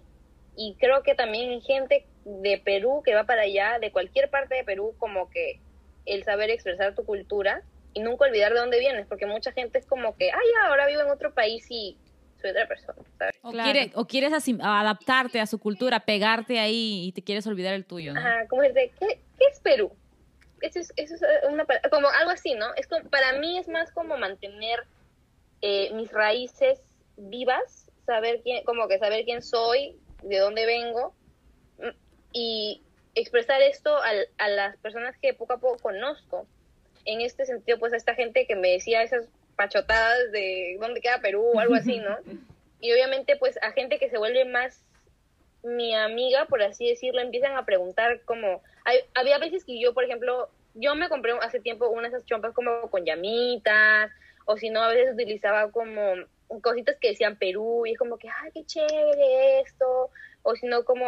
y creo que también hay gente de Perú que va para allá, de cualquier parte de Perú, como que el saber expresar tu cultura y nunca olvidar de dónde vienes, porque mucha gente es como que, ay, ahora vivo en otro país y soy otra persona, ¿sabes? O, claro. quiere, o quieres adaptarte a su cultura, pegarte ahí y te quieres olvidar el tuyo. ¿no? Ajá, como es de, ¿qué, qué es Perú? Eso es, eso es una, como algo así, ¿no? Es como, para mí es más como mantener eh, mis raíces vivas, saber quién, como que saber quién soy, de dónde vengo y expresar esto a, a, las personas que poco a poco conozco. En este sentido, pues a esta gente que me decía esas pachotadas de dónde queda Perú o algo así, ¿no? [laughs] Y obviamente, pues a gente que se vuelve más mi amiga, por así decirlo, empiezan a preguntar como... Hay, había veces que yo, por ejemplo, yo me compré hace tiempo unas de esas chompas como con llamitas, o si no, a veces utilizaba como cositas que decían Perú y es como que, ay, qué chévere esto, o si no, como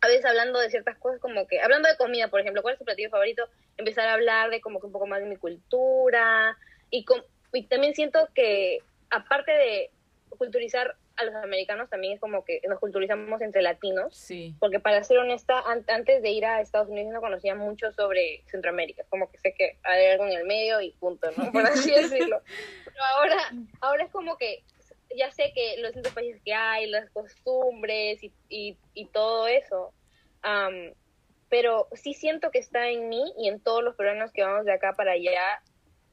a veces hablando de ciertas cosas, como que, hablando de comida, por ejemplo, ¿cuál es tu platillo favorito? Empezar a hablar de como que un poco más de mi cultura y, com y también siento que aparte de culturizar a los americanos, también es como que nos culturizamos entre latinos, sí. porque para ser honesta, an antes de ir a Estados Unidos no conocía mucho sobre Centroamérica, como que sé que hay algo en el medio y punto, ¿no? Por así [laughs] decirlo. Pero ahora, ahora es como que ya sé que los distintos países que hay, las costumbres y, y, y todo eso, um, pero sí siento que está en mí y en todos los peruanos que vamos de acá para allá,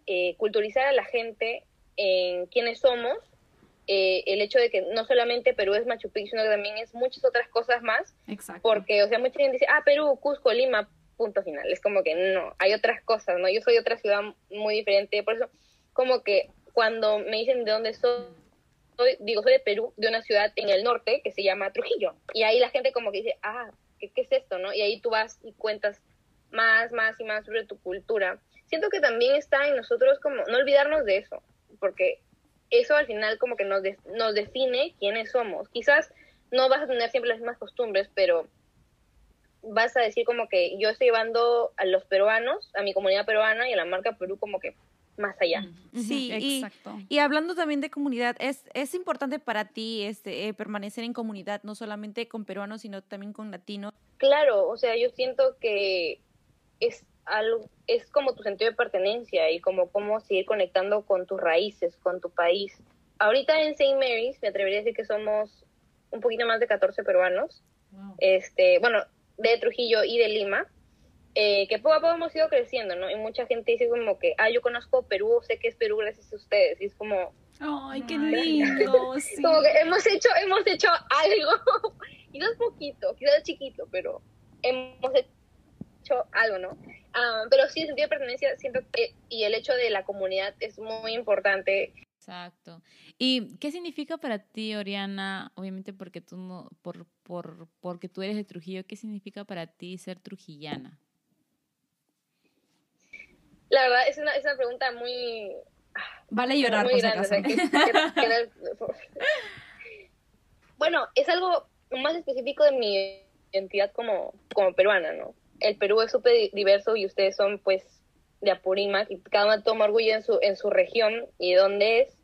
eh, culturizar a la gente en quiénes somos, eh, el hecho de que no solamente Perú es Machu Picchu, sino que también es muchas otras cosas más. Exacto. Porque, o sea, mucha gente dice, ah, Perú, Cusco, Lima, punto final. Es como que no, hay otras cosas, ¿no? Yo soy de otra ciudad muy diferente, por eso, como que cuando me dicen de dónde soy, soy, digo, soy de Perú, de una ciudad en el norte que se llama Trujillo. Y ahí la gente como que dice, ah, ¿qué, qué es esto, no? Y ahí tú vas y cuentas más, más y más sobre tu cultura. Siento que también está en nosotros como no olvidarnos de eso, porque eso al final como que nos, de, nos define quiénes somos. Quizás no vas a tener siempre las mismas costumbres, pero vas a decir como que yo estoy llevando a los peruanos, a mi comunidad peruana y a la marca Perú como que más allá. Sí, Exacto. Y, y, hablando también de comunidad, es, es importante para ti este, eh, permanecer en comunidad, no solamente con peruanos, sino también con latinos. Claro, o sea, yo siento que es algo, es como tu sentido de pertenencia y como cómo seguir conectando con tus raíces, con tu país. Ahorita en St. Mary's me atrevería a decir que somos un poquito más de 14 peruanos, wow. este, bueno, de Trujillo y de Lima, eh, que poco a poco hemos ido creciendo, ¿no? Y mucha gente dice como que, ah, yo conozco Perú, sé que es Perú gracias a ustedes, y es como... ¡Ay, qué lindo! [laughs] sí. Como que hemos hecho, hemos hecho algo, y no es poquito, quizás es chiquito, pero hemos hecho algo, ¿no? Um, pero sí, el sentido de pertenencia, siento que, y el hecho de la comunidad es muy importante. Exacto. ¿Y qué significa para ti, Oriana? Obviamente porque tú no, por, por, porque tú eres de Trujillo, ¿qué significa para ti ser trujillana? La verdad, es una, es una pregunta muy... Vale llorar, muy por grande, si acaso. o sea, que- que- que- [laughs] bueno, es algo más específico de mi identidad como, como peruana, ¿no? El Perú es súper diverso y ustedes son, pues, de Apurímac y cada uno toma orgullo en su, en su región y de dónde es.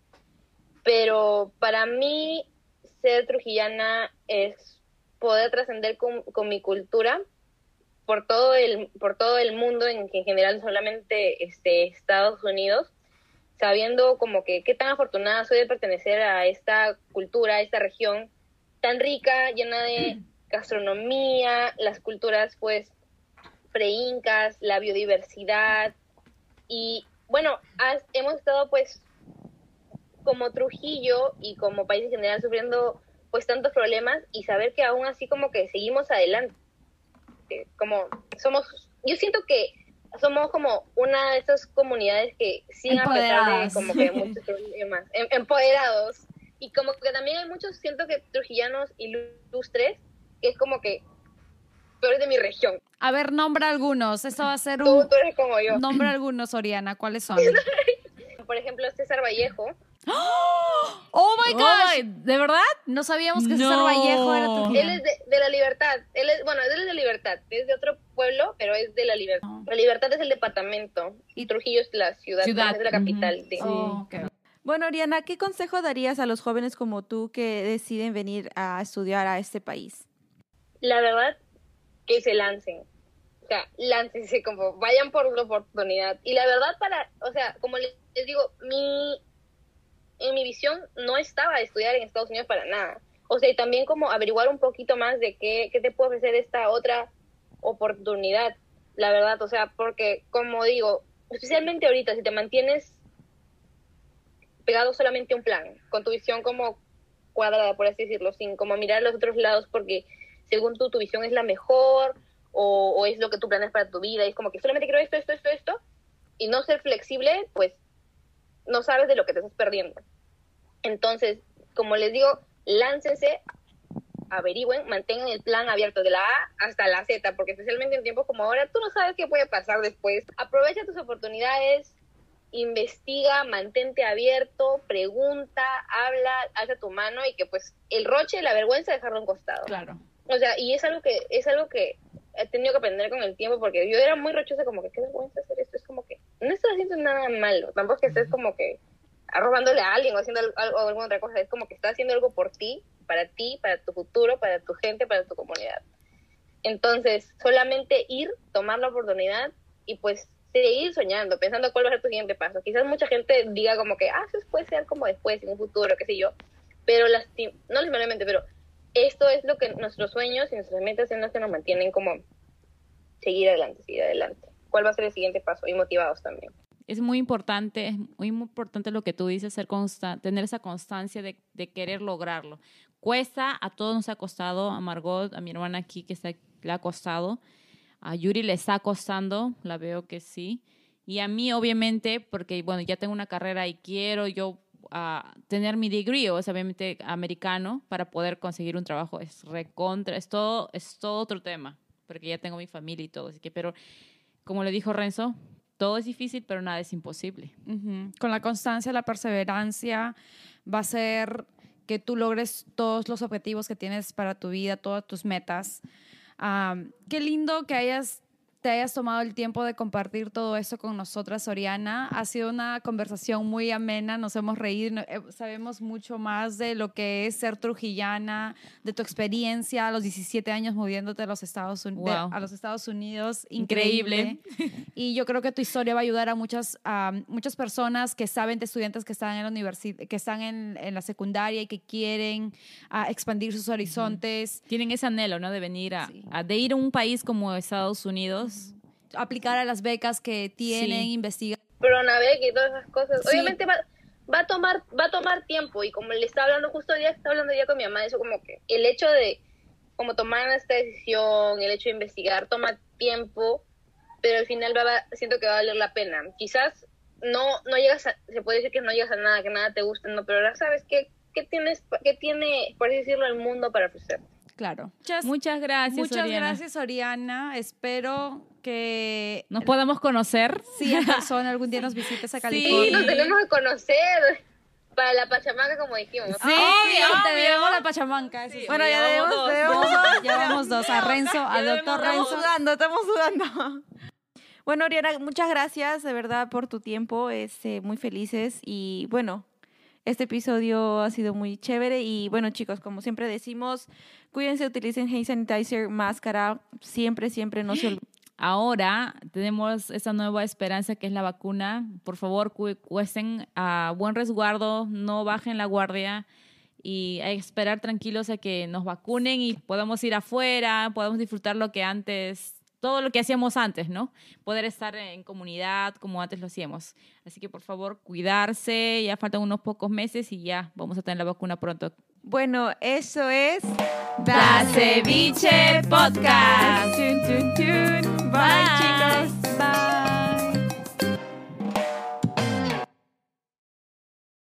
Pero para mí, ser trujillana es poder trascender con, con mi cultura por todo el, por todo el mundo, en, en general solamente este, Estados Unidos, sabiendo como que qué tan afortunada soy de pertenecer a esta cultura, a esta región tan rica, llena de gastronomía, las culturas pues preincas, la biodiversidad y bueno, has- hemos estado pues como Trujillo y como país en general sufriendo pues tantos problemas y saber que aún así como que seguimos adelante. Como somos, yo siento que somos como una de esas comunidades que sin a pesar de como que muchos problemas, em- empoderados. Y como que también hay muchos, siento que trujillanos ilustres, que es como que tú eres de mi región. A ver, nombra algunos. Eso va a ser un... tú eres como yo. Nombra [laughs] algunos, Oriana. ¿Cuáles son? [laughs] Por ejemplo, César Vallejo. [gasps] ¡Oh, my gosh! Ay, ¿De verdad? No sabíamos que No. César Vallejo era Él trujillano. es de, de la Libertad. Él es, bueno, él es de Libertad. Es de otro pueblo, pero es de la Libertad. La Libertad es el departamento y Trujillo es la ciudad, Ciudad, es la capital. de- Oh, ok. Bueno, Oriana, ¿qué consejo darías a los jóvenes como tú que deciden venir a estudiar a este país? La verdad, que se lancen. O sea, láncense, como vayan por la oportunidad. Y la verdad, para, o sea, como les, digo, mi, en mi visión no estaba estudiar en Estados Unidos para nada. O sea, y también como averiguar un poquito más de qué, qué te puede ofrecer esta otra oportunidad. La verdad, o sea, porque como digo, especialmente ahorita, si te mantienes pegado solamente a un plan, con tu visión como cuadrada, por así decirlo, sin como mirar los otros lados, porque según tú, tu visión es la mejor o, es lo que tú planeas para tu vida, y es como que solamente quiero esto, esto, esto, esto, y no ser flexible, pues no sabes de lo que te estás perdiendo. Entonces, como les digo, láncense, averigüen, mantengan el plan abierto de la A hasta la Z, porque especialmente en tiempos como ahora, tú no sabes qué puede pasar después. Aprovecha tus oportunidades, investiga, mantente abierto, pregunta, habla, alza tu mano y que pues el roche, la vergüenza, dejarlo a costado. Claro. O sea, y es algo que es algo que he tenido que aprender con el tiempo porque yo era muy rochosa como que qué vergüenza hacer esto, es como que no estás haciendo nada malo, tampoco es que estés como que robándole a alguien o haciendo algo, algo- alguna otra cosa, es como que estás haciendo algo por ti, para ti, para tu futuro, para tu gente, para tu comunidad. Entonces, solamente ir, tomar la oportunidad y pues seguir soñando, pensando cuál va a ser tu siguiente paso. Quizás mucha gente diga como que, ah, eso puede ser como después, en un futuro, qué sé yo, pero no lastimadamente, pero esto es lo que nuestros sueños y nuestras metas son las que nos mantienen como seguir adelante, seguir adelante. ¿Cuál va a ser el siguiente paso? Y motivados también. Es muy importante, muy, importante lo que tú dices, ser consta tener esa constancia de, de querer lograrlo. Cuesta, a todos nos ha costado, a Margot, a mi hermana aquí que está, le ha costado, a Yuri le está costando, la veo que sí, y a mí obviamente, porque bueno, ya tengo una carrera y quiero yo ah, tener mi degree, o sea, obviamente americano, para poder conseguir un trabajo, es recontra, es todo, es todo otro tema, porque ya tengo mi familia y todo, así que, pero como le dijo Renzo, todo es difícil, pero nada es imposible. Ujú. Con la constancia, la perseverancia, va a ser que tú logres todos los objetivos que tienes para tu vida, todas tus metas. Am, qué lindo que hayas, te hayas tomado el tiempo de compartir todo eso con nosotras, Oriana. Ha sido una conversación muy amena, nos hemos reído, eh, sabemos mucho más de lo que es ser trujillana, de tu experiencia a los 17 años moviéndote a los Estados, de- Wow. a los Estados Unidos. Increíble. Increíble. Y yo creo que tu historia va a ayudar a muchas, a muchas personas que saben de estudiantes que están en la universidad, que están en, en la secundaria y que quieren ah, expandir sus horizontes, Tienen ese anhelo, ¿no? De venir a, Sí. a- de ir a un país como Estados Unidos. Aplicar a las becas que tienen, Sí. investigar. Pronavec y todas esas cosas. Sí. Obviamente va, va a tomar va a tomar tiempo y como le estaba hablando justo hoy día, estaba hablando ya con mi mamá, eso como que el hecho de como tomar esta decisión, el hecho de investigar toma tiempo, pero al final va, a- siento que va a valer la pena. Quizás no no llegas a, se puede decir que no llegas a nada, que nada te guste, no, pero ahora sabes qué qué tienes qué tiene por así decirlo el mundo para ofrecer. Claro. Muchas, Muchas gracias, muchas Oriana. gracias, Oriana. Espero que Nos podamos conocer. sí, en [laughs] persona algún día nos visites a. California. Sí, nos tenemos que conocer para la Pachamaca como dijimos. Sí, Obvio, te obvio. debemos la Pachamanca. sí. Bueno, ya debemos, dos. debemos [laughs] ya vamos dos. A Renzo, al doctor debemos Estamos Renzo. sudando, estamos sudando. Bueno, Oriana, muchas gracias de verdad por tu tiempo. Este, muy felices y bueno, este episodio ha sido muy chévere y bueno, chicos, como siempre decimos, cuídense, utilicen hand sanitizer, máscara, siempre, siempre no se olviden. [gasps] Ahora tenemos esa nueva esperanza que es la vacuna. Por favor, cu- cuesten a buen resguardo, no bajen la guardia y que esperar tranquilos a que nos vacunen y podamos ir afuera, podamos disfrutar lo que antes, todo lo que hacíamos antes, ¿no? Poder estar en comunidad como antes lo hacíamos. Así que por favor, cuidarse, ya faltan unos pocos meses y ya vamos a tener la vacuna pronto. Bueno, eso es Da Ceviche Podcast. Bye, Bye. chicos. Bye.